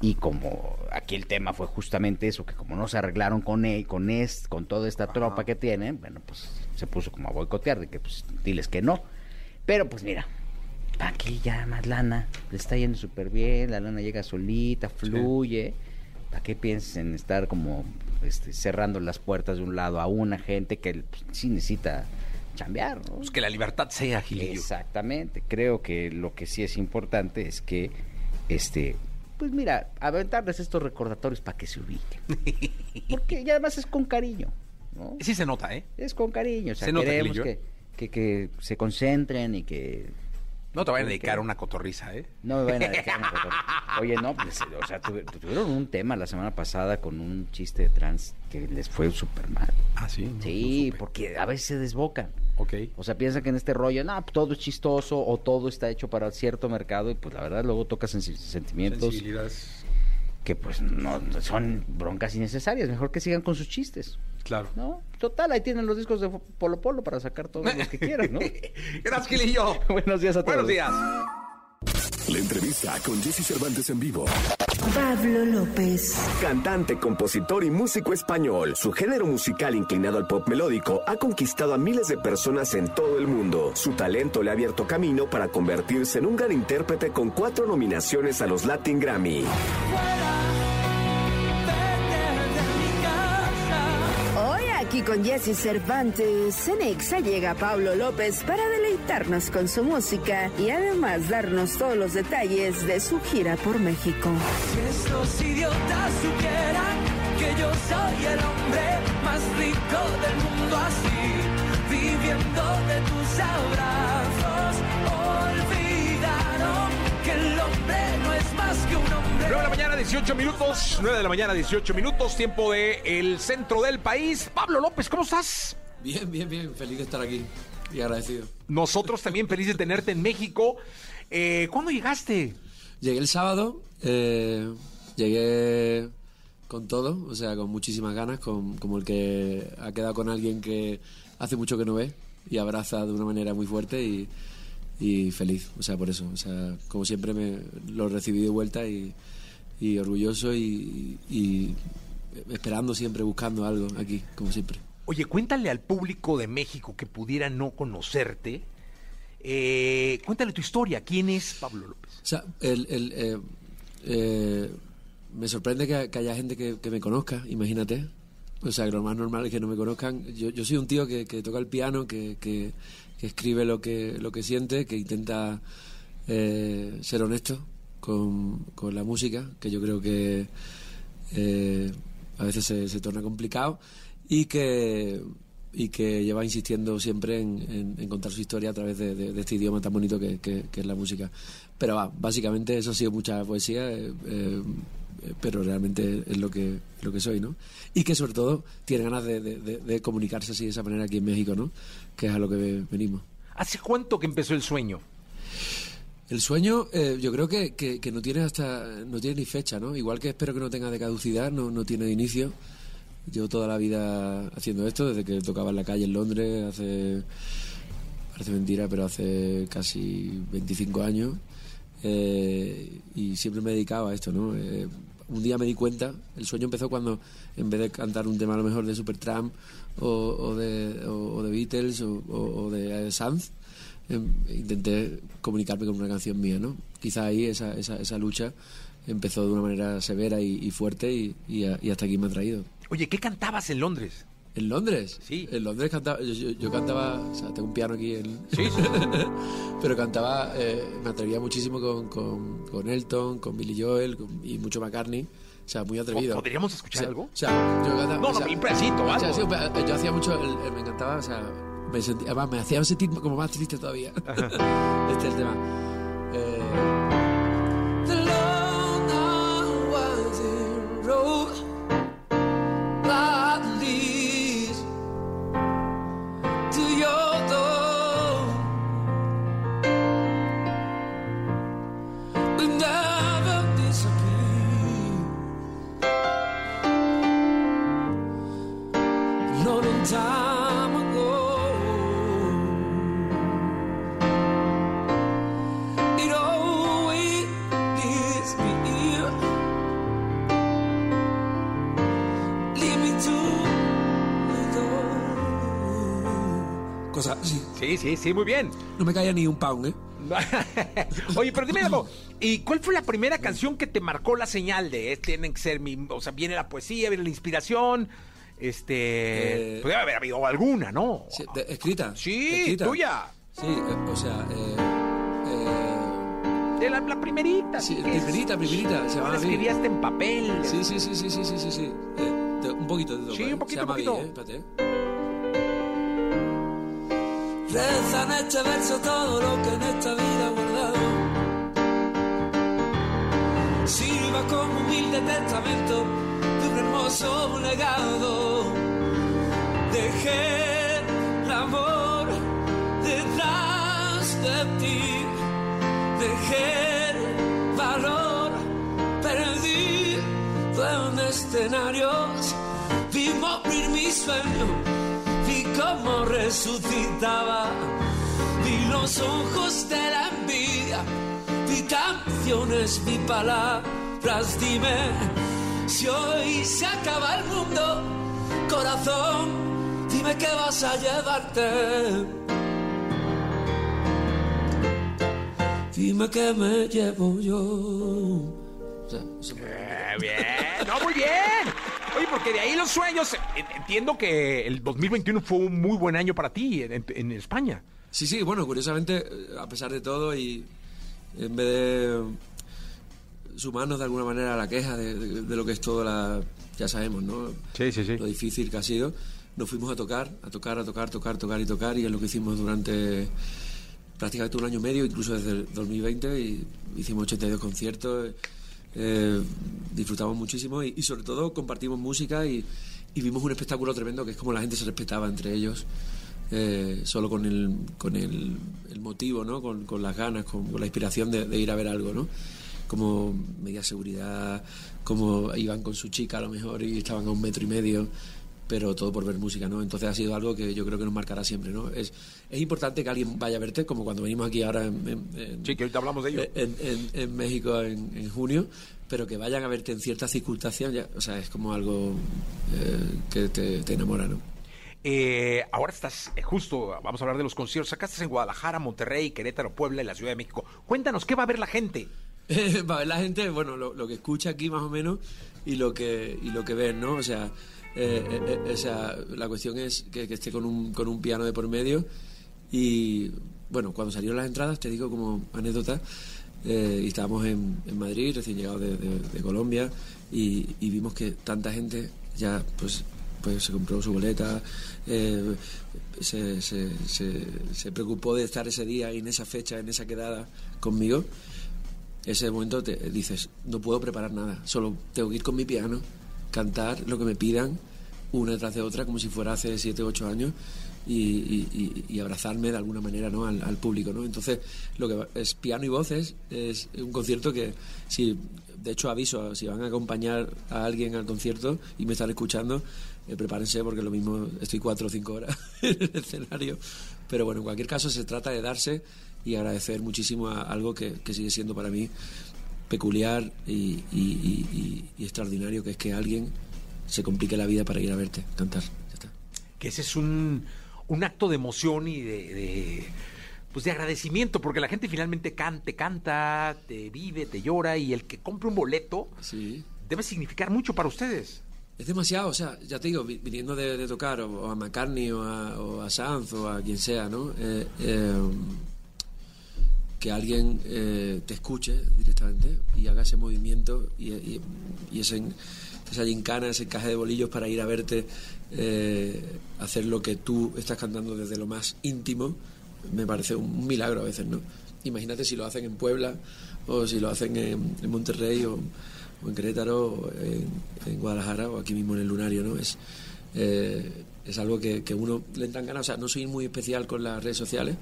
Y como aquí el tema fue justamente eso, que como no se arreglaron con él, con es, con toda esta tropa que tienen, bueno, pues se puso como a boicotear, de que pues diles que no. Pero pues mira, aquí ya más lana, le está yendo súper bien, la lana llega solita, fluye. ¿Para qué piensas en estar como este, cerrando las puertas de un lado a una gente que pues, sí necesita chambear? ¿no? Pues que la libertad sea, Gilillo. Exactamente. Creo que lo que sí es importante es que, este, pues mira, aventarles estos recordatorios para que se ubiquen. Porque y además es con cariño. ¿no? Sí se nota, ¿eh? Es con cariño, o sea, Se nota, queremos que, que, que se concentren y que No te vayan a dedicar a una cotorriza, ¿eh? no me vayan a dejar una foto. Oye, no, pues, o sea, tuvieron un tema la semana pasada con un chiste de trans que les fue súper mal. Ah, sí. Sí, porque a veces se desbocan. Ok. O sea, piensan que en este rollo, no, todo es chistoso o todo está hecho para cierto mercado y pues la verdad luego toca sensi- sentimientos Sensibilidades. Que pues no son broncas innecesarias. Mejor que sigan con sus chistes, Claro. ¿no? Total, ahí tienen los discos de Polo Polo para sacar todos los que quieran, ¿no? Gracias, Gilillo. Buenos días a todos. Buenos días. La entrevista con Jesse Cervantes en vivo. Pablo López. Cantante, compositor y músico español, su género musical inclinado al pop melódico ha conquistado a miles de personas en todo el mundo. Su talento le ha abierto camino para convertirse en un gran intérprete con cuatro nominaciones a los Latin Grammy. Aquí con Jesse Cervantes, en Exa llega Pablo López para deleitarnos con su música y además darnos todos los detalles de su gira por México. estos idiotas supieran que yo soy el hombre más rico del mundo así, viviendo de tus abrazos, 9 de la mañana, 18 minutos. 9 de la mañana, 18 minutos. Tiempo de el centro del país. Pablo López, ¿cómo estás? Bien, bien, bien. Feliz de estar aquí y agradecido. Nosotros también felices de tenerte en México. Eh, ¿Cuándo llegaste? Llegué el sábado, eh, llegué con todo, o sea, con muchísimas ganas, con, como el que ha quedado con alguien que hace mucho que no ve y abraza de una manera muy fuerte y, y feliz, o sea, por eso. O sea, como siempre me lo recibí de vuelta y, y orgulloso y, y esperando siempre, buscando algo aquí, como siempre. Oye, cuéntale al público de México que pudiera no conocerte. eh, cuéntale tu historia. ¿Quién es Pablo López? O sea, el, el, eh, eh, me sorprende que, que haya gente que, que me conozca, imagínate. O sea, que lo más normal es que no me conozcan. Yo, yo soy un tío que, que toca el piano, que, que, escribe lo que, lo que siente, que intenta eh, ser honesto con, con la música, que yo creo que eh, a veces se, torna complicado y que y que lleva insistiendo siempre en, contar su historia a través de, este idioma tan bonito que, es la música. Pero va, básicamente eso ha sido mucha poesía, eh, pero realmente es lo que, lo que soy, ¿no? Y que sobre todo tiene ganas de comunicarse así de esa manera aquí en México, ¿no? Que es a lo que ve- venimos. ¿Hace cuánto que empezó el sueño? El sueño, eh, yo creo que, que- que no tiene hasta no tiene ni fecha, ¿no? Igual que espero que no tenga de caducidad, no, no tiene de inicio. Llevo toda la vida haciendo esto, desde que tocaba en la calle en Londres, hace parece mentira, pero hace casi 25 años. Eh, y siempre me he dedicado a esto, ¿no? Eh, un día me di cuenta, el sueño empezó cuando en vez de cantar un tema a lo mejor de Supertramp o, o de, o, o de Beatles o, de eh, Sanz, em, intenté comunicarme con una canción mía, ¿no? Quizá ahí esa, esa, esa lucha empezó de una manera severa y, y fuerte y, y a- y hasta aquí me ha traído. Oye, ¿qué cantabas en Londres? ¿En Londres? Sí. En Londres cantaba, yo, yo- yo cantaba, o sea, tengo un piano aquí en... Sí, sí. Pero cantaba, eh, me atrevía muchísimo con, con, con Elton, con Billy Joel con- y mucho McCartney. O sea, muy atrevido. ¿Podríamos escuchar O sea, algo? O sea, yo cantaba... No, o no, sea, pedacito, o sea, algo. sí, pe- yo hacía mucho, el- el- me encantaba, o sea, me sentía, además me hacía sentir como más triste todavía. este es el tema. Eh, así. Sí, sí, sí, muy bien. No me caía ni un pound, ¿eh? Oye, pero dime algo. ¿Y cuál fue la primera canción que te marcó la señal de eh, tienen que ser mi, o sea, viene la poesía, viene la inspiración? Este, Eh, podría haber habido alguna, ¿no? Sí, de- escrita. Sí, escrita. tuya. Sí, eh, o sea, eh, eh, De la, la primerita. Sí, que es- primerita, primerita, se no llamaba la escribías en papel. Sí, sí, sí, sí, sí, sí, sí, sí. Un poquito de todo. Sí, un poquito, llama ¿eh? Espérate. Reza en este verso todo lo que en esta vida he guardado. Sirva como humilde testamento de un hermoso legado. Dejé el amor detrás de ti. Dejé el valor perdido en escenarios. Vi morir mi sueño cómo resucitaba, vi los ojos de la envidia, vi canciones, vi palabras, dime si hoy se acaba el mundo, corazón, dime qué vas a llevarte. Dime qué me llevo yo. Eh, bien, no, muy bien. Oye, porque de ahí los sueños. en- Entiendo que el 2021 fue un muy buen año para ti en, en España. Sí, sí, bueno, curiosamente, eh, a pesar de todo, y en vez de sumarnos de alguna manera a la queja de, de- de lo que es todo la. Ya sabemos, ¿no? Sí, sí, sí. Lo difícil que ha sido, nos fuimos a tocar, a tocar, a tocar, tocar, tocar y tocar, y es lo que hicimos durante prácticamente un año y medio, incluso desde el 2020, y hicimos 82 conciertos, eh, disfrutamos muchísimo y, sobre todo compartimos música y, vimos un espectáculo tremendo que es como la gente se respetaba entre ellos. eh, solo con el, con el, el motivo, ¿no? con, las ganas, con, con la inspiración de, de ir a ver algo. ¿no? Como media seguridad, como iban con su chica a lo mejor y estaban a un metro y medio, pero todo por ver música, ¿no? Entonces ha sido algo que yo creo que nos marcará siempre, ¿no? Es, es importante que alguien vaya a verte, como cuando venimos aquí ahora en, en- en- Sí, que ahorita hablamos de ello. en, en- México en, en junio, pero que vayan a verte en ciertas circunstancias, ya, o sea, es como algo eh, que te, te enamora, ¿no? Eh, ahora estás eh, justo, vamos a hablar de los conciertos. Acá estás en Guadalajara, Monterrey, Querétaro, Puebla y la Ciudad de México. Cuéntanos, ¿qué va a ver la gente? Va a ver la gente, bueno, lo, lo que escucha aquí más o menos y lo que, y lo que ven, ¿no? O sea, eh, eh, eh, o sea, la cuestión es que, que esté con un, con un piano de por medio. Y, bueno, cuando salieron las entradas, te digo como anécdota, eh, y estábamos en, en Madrid, recién llegados de, de- de Colombia, y, y vimos que tanta gente ya, pues, pues se compró su boleta, eh, se, se, se, se preocupó de estar ese día y en esa fecha, en esa quedada conmigo. Ese momento te dices, no puedo preparar nada, solo tengo que ir con mi piano, cantar lo que me pidan, una detrás de otra, como si fuera hace 7 o 8 años, y, abrazarme de alguna manera ¿no? al, público. ¿no? Entonces, lo que es piano y voces, es un concierto que, si de hecho aviso, si van a acompañar a alguien al concierto y me están escuchando, eh, prepárense porque lo mismo estoy cuatro o cinco horas en el escenario. Pero bueno, en cualquier caso se trata de darse y agradecer muchísimo a algo que, que sigue siendo para mí peculiar y, y- y- y- extraordinario, que es que alguien se complique la vida para ir a verte cantar. Ya está. Que ese es un, un acto de emoción y de, de, pues de agradecimiento, porque la gente finalmente can- te canta, te vive, te llora, y el que compre un boleto Sí. debe significar mucho para ustedes. Es demasiado, o sea, ya te digo, vi- viniendo de, de tocar o, o a McCartney o a, o a Sanz o a quien sea, ¿no? Eh, eh, que alguien eh, te escuche directamente y haga ese movimiento y, y, y ese, esa gincana, ese encaje de bolillos para ir a verte eh, hacer lo que tú estás cantando desde lo más íntimo, me parece un milagro a veces, ¿no? Imagínate si lo hacen en Puebla o si lo hacen en, Monterrey o, en Querétaro o en, Guadalajara o aquí mismo en el Lunario, ¿no? Es, eh, es algo que, que uno le entran ganas, o sea, no soy muy especial con las redes sociales,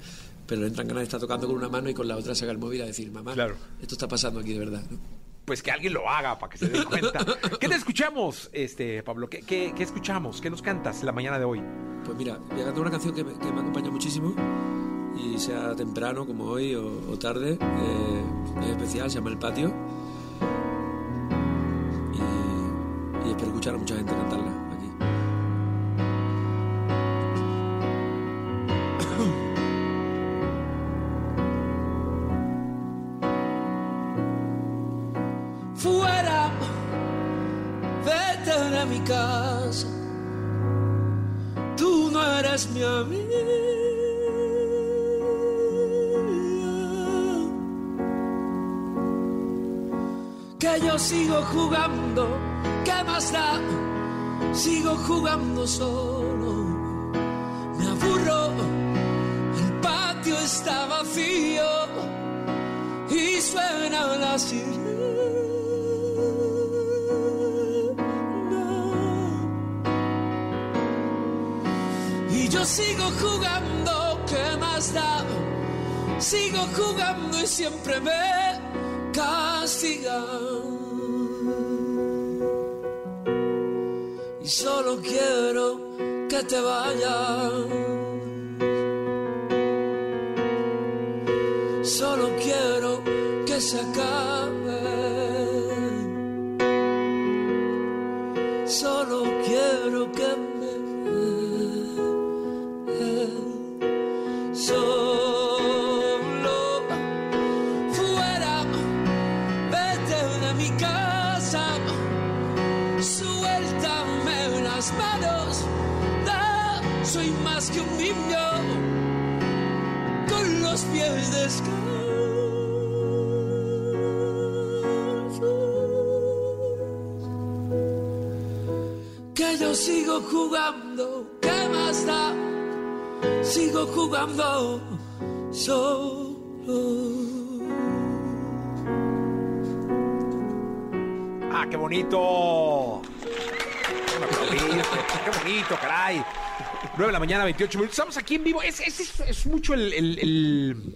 pero le entran ganas de estar tocando con una mano y con la otra sacar el móvil a decir, mamá, Claro. esto está pasando aquí de verdad, ¿no? Pues que alguien lo haga para que se den cuenta. ¿Qué te escuchamos, este Pablo? ¿Qué, qué, qué escuchamos? ¿Qué nos cantas la mañana de hoy? Pues mira, voy a cantar una canción que me, que me acompaña muchísimo y sea temprano como hoy o, o tarde, eh, es especial, se llama El Patio y, y espero escuchar a mucha gente cantarla mi casa. Tú no eres mi amiga. Que yo sigo jugando, ¿qué más da? sigo jugando solo. Me aburro, el patio está vacío y suena la sirena. Sigo jugando, ¿qué más da? Sigo jugando y siempre me castigan. Y solo quiero que te vayas. Solo quiero que se acabe. Que yo sigo jugando ¿qué más da? sigo jugando solo. ¡Ah, qué bonito! ¡Qué bonito, caray! 9 de la mañana, 28 minutos. Estamos aquí en vivo. Es, es- es- es mucho el, el- el-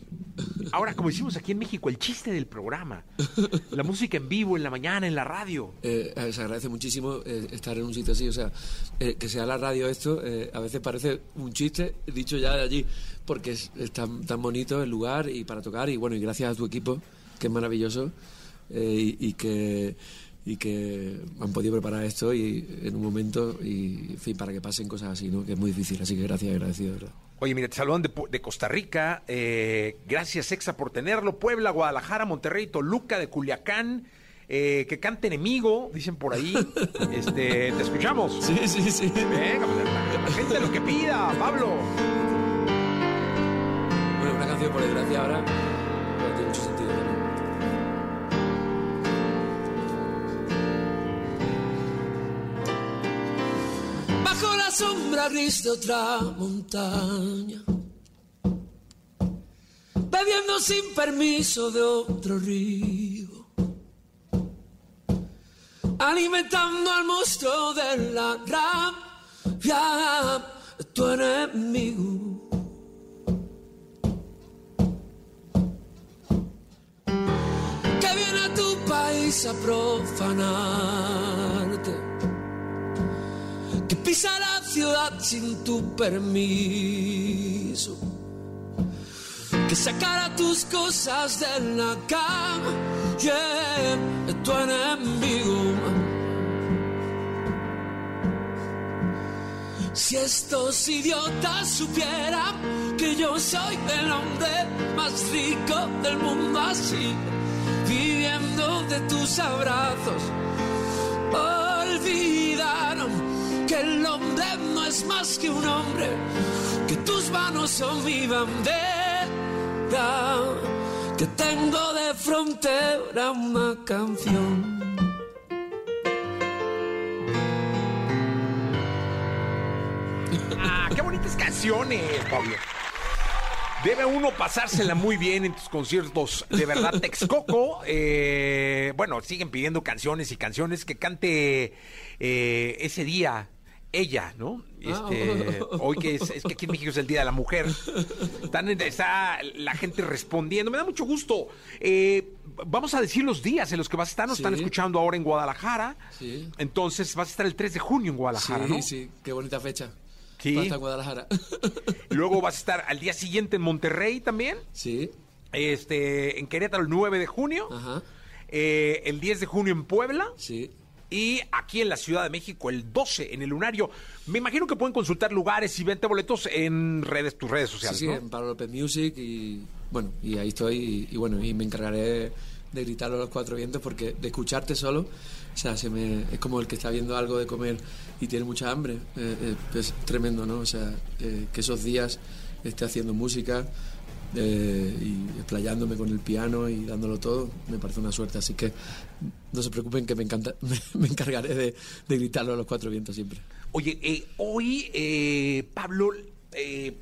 Ahora, como decimos aquí en México, el chiste del programa. La música en vivo, en la mañana, en la radio. Eh, se agradece muchísimo eh, estar en un sitio así, o sea, eh, que sea la radio esto, eh, a veces parece un chiste dicho ya de allí, porque es, es tan, tan bonito el lugar y para tocar, y bueno, y gracias a tu equipo, que es maravilloso, y, y que y que han podido preparar esto y en un momento y en fin para que pasen cosas así no que es muy difícil así que gracias agradecido de verdad Oye, mira, te saludan de, Costa Rica. eh, gracias, Exa, por tenerlo. Puebla, Guadalajara, Monterrey, Toluca, de Culiacán. eh, que cante enemigo, dicen por ahí. este, te escuchamos. Sí, sí, sí. Venga, pues, la gente lo que pida, Pablo. bueno una canción por desgracia ahora sombra gris de otra montaña, bebiendo sin permiso de otro río, alimentando al monstruo de la rabia, tu enemigo. Que viene a tu país a profanarte que pisa la ciudad sin tu permiso, que sacara tus cosas de la cama, yeah, tu enemigo. Si estos idiotas supieran que yo soy el hombre más rico del mundo así, viviendo de tus abrazos, olvidaron hombre no es más que un hombre, que tus manos son mi bandera, que tengo de frontera una canción. Ah, qué bonitas canciones, Pablo. Debe uno pasársela muy bien en tus conciertos. De verdad, Texcoco, eh, bueno, siguen pidiendo canciones y canciones que cante eh, ese día ella, ¿no? Este, hoy que es, es que aquí en México es el Día de la Mujer. Están está la gente respondiendo. Me da mucho gusto. Eh, vamos a decir los días en los que vas a estar. Nos Sí. están escuchando ahora en Guadalajara. Sí. Entonces vas a estar el 3 de junio en Guadalajara, sí ¿no? sí qué bonita fecha Sí. estar en Guadalajara Luego vas a estar al día siguiente en Monterrey también. sí Este, en Querétaro el 9 de junio. ajá Eh, el 10 de junio en Puebla. sí Y aquí en la Ciudad de México el 12 en el Lunario. Me imagino que pueden consultar lugares y venta boletos en redes, tus redes Sí, sociales, sí, ¿no? en Pablo López Music y bueno, y ahí estoy y, y bueno, y me encargaré de gritarlo a los cuatro vientos porque de escucharte solo, o sea, se me, es como el que está viendo algo de comer y tiene mucha hambre, eh, eh, es tremendo, ¿no? O sea, eh, que esos días esté haciendo música eh, y explayándome con el piano y dándolo todo, me parece una suerte. Así que no se preocupen que me, encanta, me, me encargaré de, de gritarlo a los cuatro vientos siempre. Oye, eh, hoy, eh, Pablo, eh,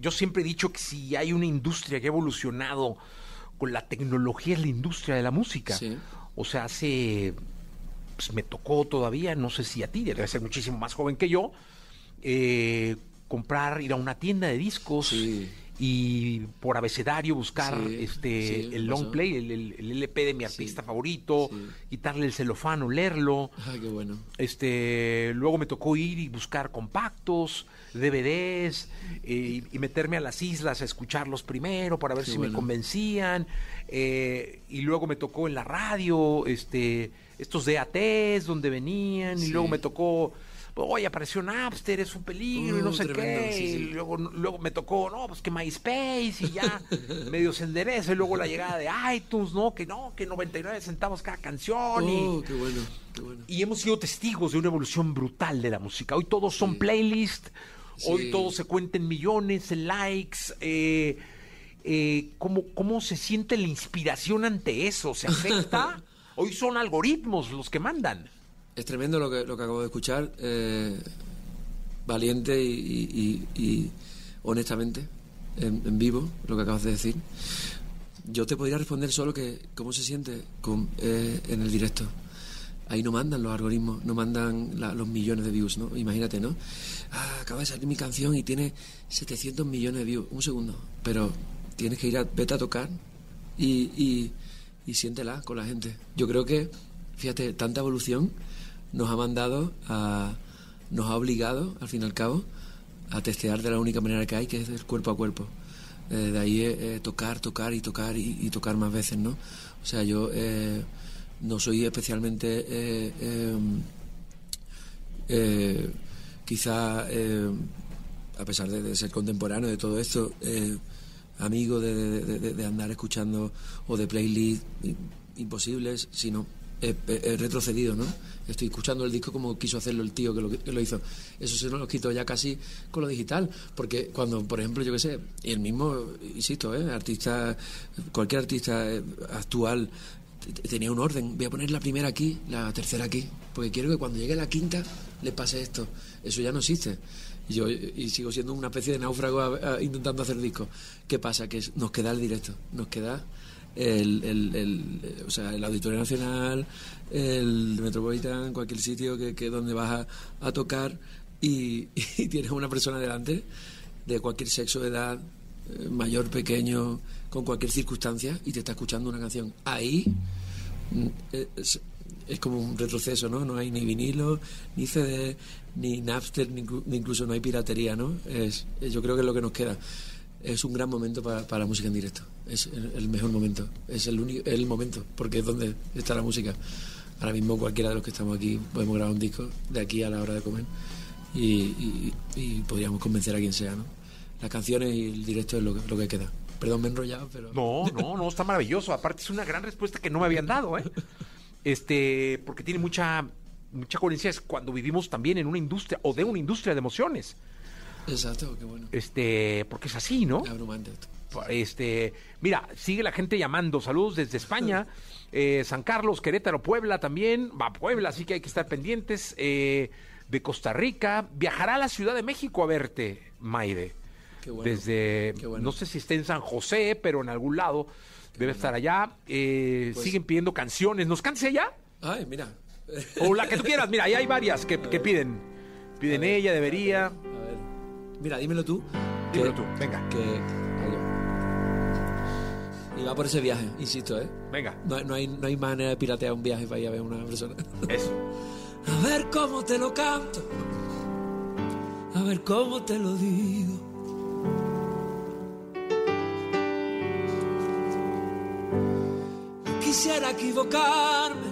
yo siempre he dicho que si hay una industria que ha evolucionado con la tecnología es la industria de la música. Sí. O sea, hace, pues me tocó todavía, no sé si a ti, debe ser muchísimo más joven que yo, eh, comprar, ir a una tienda de discos Sí. Y por abecedario buscar Sí, este sí, el long pasó. play, el, el- el LP de mi artista favorito, quitarle el celofano, leerlo. Ah, qué bueno. Este, luego me tocó ir y buscar compactos, DVDs, eh, y, y meterme a las islas a escucharlos primero para ver Qué si me convencían. eh, y luego me tocó en la radio, este, estos DATs donde venían, y luego me tocó. Oye, apareció Napster, es un peligro y no sé tremendo, qué. sí, sí. Y luego, luego me tocó, no, pues que MySpace y ya medio se endereza. Y luego la llegada de iTunes, ¿no? Que no, que 99 centavos cada canción. y, Oh, qué bueno, qué bueno. y hemos sido testigos de una evolución brutal de la música. Hoy todos son playlists, hoy Sí. todos se cuentan millones en likes. eh, eh, ¿cómo, ¿Cómo se siente la inspiración ante eso? ¿Se afecta? hoy son algoritmos los que mandan. Es tremendo lo que, lo que acabo de escuchar. eh, valiente y, honestamente, en, vivo, lo que acabas de decir. Yo te podría responder solo que cómo se siente eh, en el directo. Ahí no mandan los algoritmos, no mandan los millones de views, ¿no? Imagínate, ¿no? Ah, acaba de salir mi canción y tiene 700 millones de views. Un segundo. Pero tienes que ir a, vete a tocar y, y, y siéntela con la gente. Yo creo que, fíjate, tanta evolución nos ha mandado a. nos ha obligado, al fin y al cabo, a testear de la única manera que hay, que es del cuerpo a cuerpo. Eh, de ahí eh, eh, tocar, tocar y tocar y, tocar más veces, ¿no? O sea, yo eh, no soy especialmente. eh, eh, quizá, a pesar de, ser contemporáneo de todo esto, amigo de, de- andar escuchando o de playlists imposibles, sino he retrocedido, ¿no? Estoy escuchando el disco como quiso hacerlo el tío que lo, hizo. Eso se nos lo quito ya casi con lo digital, porque cuando, por ejemplo, yo qué sé, y el mismo, insisto, ¿eh? artista, cualquier artista eh, actual tenía un orden. Voy a poner la primera aquí, la tercera aquí, porque quiero que cuando llegue la quinta le pase esto. Eso ya no existe. Y yo y sigo siendo una especie de náufrago intentando hacer discos. ¿Qué pasa? Que nos queda el directo, nos queda el, el, el- eh, o sea, el Auditorio Nacional, el Metropolitan, cualquier sitio que, que donde vas a, a tocar y, y tienes una persona delante de cualquier sexo, edad, eh, mayor, pequeño, con cualquier circunstancia y te está escuchando una canción. Ahí mm, es, es como un retroceso, ¿no? No hay ni vinilo, ni CD, ni Napster, ni, inclu- ni incluso no hay piratería, ¿no? Es, yo creo que es lo que nos queda. Es un gran momento para, para la música en directo. Es el, el mejor momento. Es el, único, el momento, porque es donde está la música. Ahora mismo cualquiera de los que estamos aquí podemos grabar un disco de aquí a la hora de comer y, y- y podríamos convencer a quien sea, ¿no? Las canciones y el directo es lo lo que queda. Perdón, me he enrollado, pero... No, no, no, está maravilloso. Aparte es una gran respuesta que no me habían dado, ¿eh? Este, porque tiene mucha, mucha coherencia es cuando vivimos también en una industria o de una industria de emociones. Exacto, qué bueno. Este, porque es así, ¿no? Abrumante esto. Este, mira, sigue la gente llamando. Saludos desde España, eh, San Carlos, Querétaro, Puebla también. Va a Puebla, así que hay que estar pendientes. Eh, de Costa Rica, viajará a la Ciudad de México a verte, Maide. Qué bueno. Desde, Qué bueno. no sé si está en San José, pero en algún lado debe estar allá. Eh, Pues- siguen pidiendo canciones. ¿Nos canse allá? Ay, mira. O la que tú quieras. Mira, ahí hay varias que, que piden. Piden ella, debería. Mira, dímelo tú. Dímelo que- tú, venga. Que. Y va por ese viaje, insisto, ¿eh? Venga. No, hay- no hay, no hay manera de piratear un viaje para ir a ver a una persona. Eso. A ver cómo te lo canto, a ver cómo te lo digo. Quisiera equivocarme,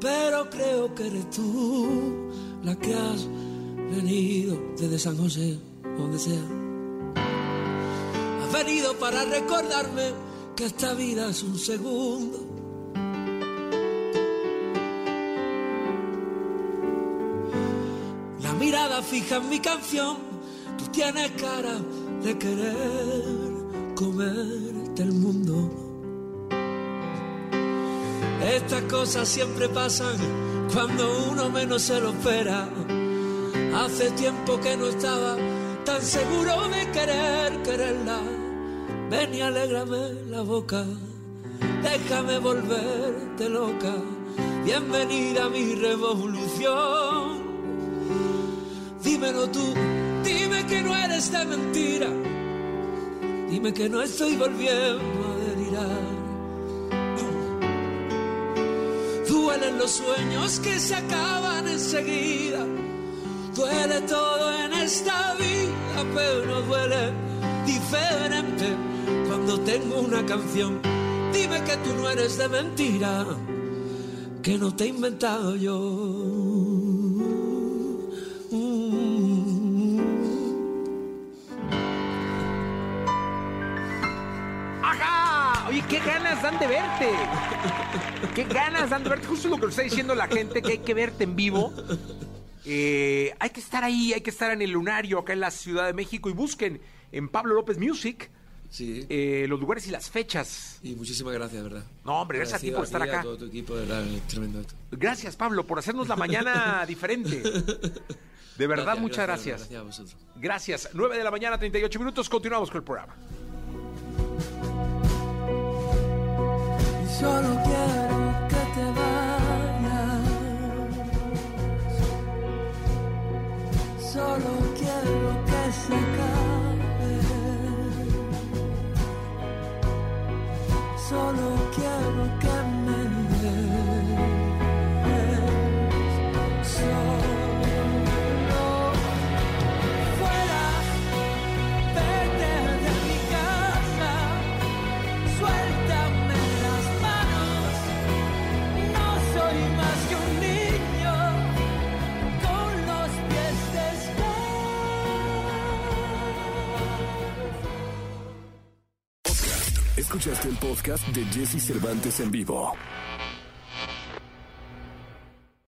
pero creo que eres tú la que has venido desde San José, donde sea. Has venido para recordarme que esta vida es un segundo. La mirada fija en mi canción, tú tienes cara de querer comerte el mundo. Estas cosas siempre pasan cuando uno menos se lo espera. Hace tiempo que no estaba tan seguro de querer quererla. Ven y alégrame la boca, déjame volverte loca. Bienvenida a mi revolución. Dímelo tú, dime que no eres de mentira. Dime que no estoy volviendo a delirar. Duelen los sueños que se acaban enseguida. Duele todo en esta vida, pero duele diferente cuando tengo una canción. Dime que tú no eres de mentira, que no te he inventado yo. ¡Ajá! Oye, qué ganas dan de verte. Qué ganas dan de verte. Justo lo que nos está diciendo la gente, que hay que verte en vivo. Eh, hay que estar ahí, hay que estar en el lunario, acá en la Ciudad de México, y busquen en Pablo López Music Sí. eh, los lugares y las fechas. Y muchísimas gracias, ¿verdad? No, hombre, gracias a ti por estar acá. a todo tu equipo, de verdad, es tremendo esto. Gracias, Pablo, por hacernos la mañana diferente. De verdad, Gracias, muchas gracias, gracias. Gracias a vosotros. Gracias. 9 de la mañana, 38 minutos. Continuamos con el programa. Solo quiero Solo quiero que se acabe. Solo quiero que me Escuchaste el podcast de Jesse Cervantes en vivo.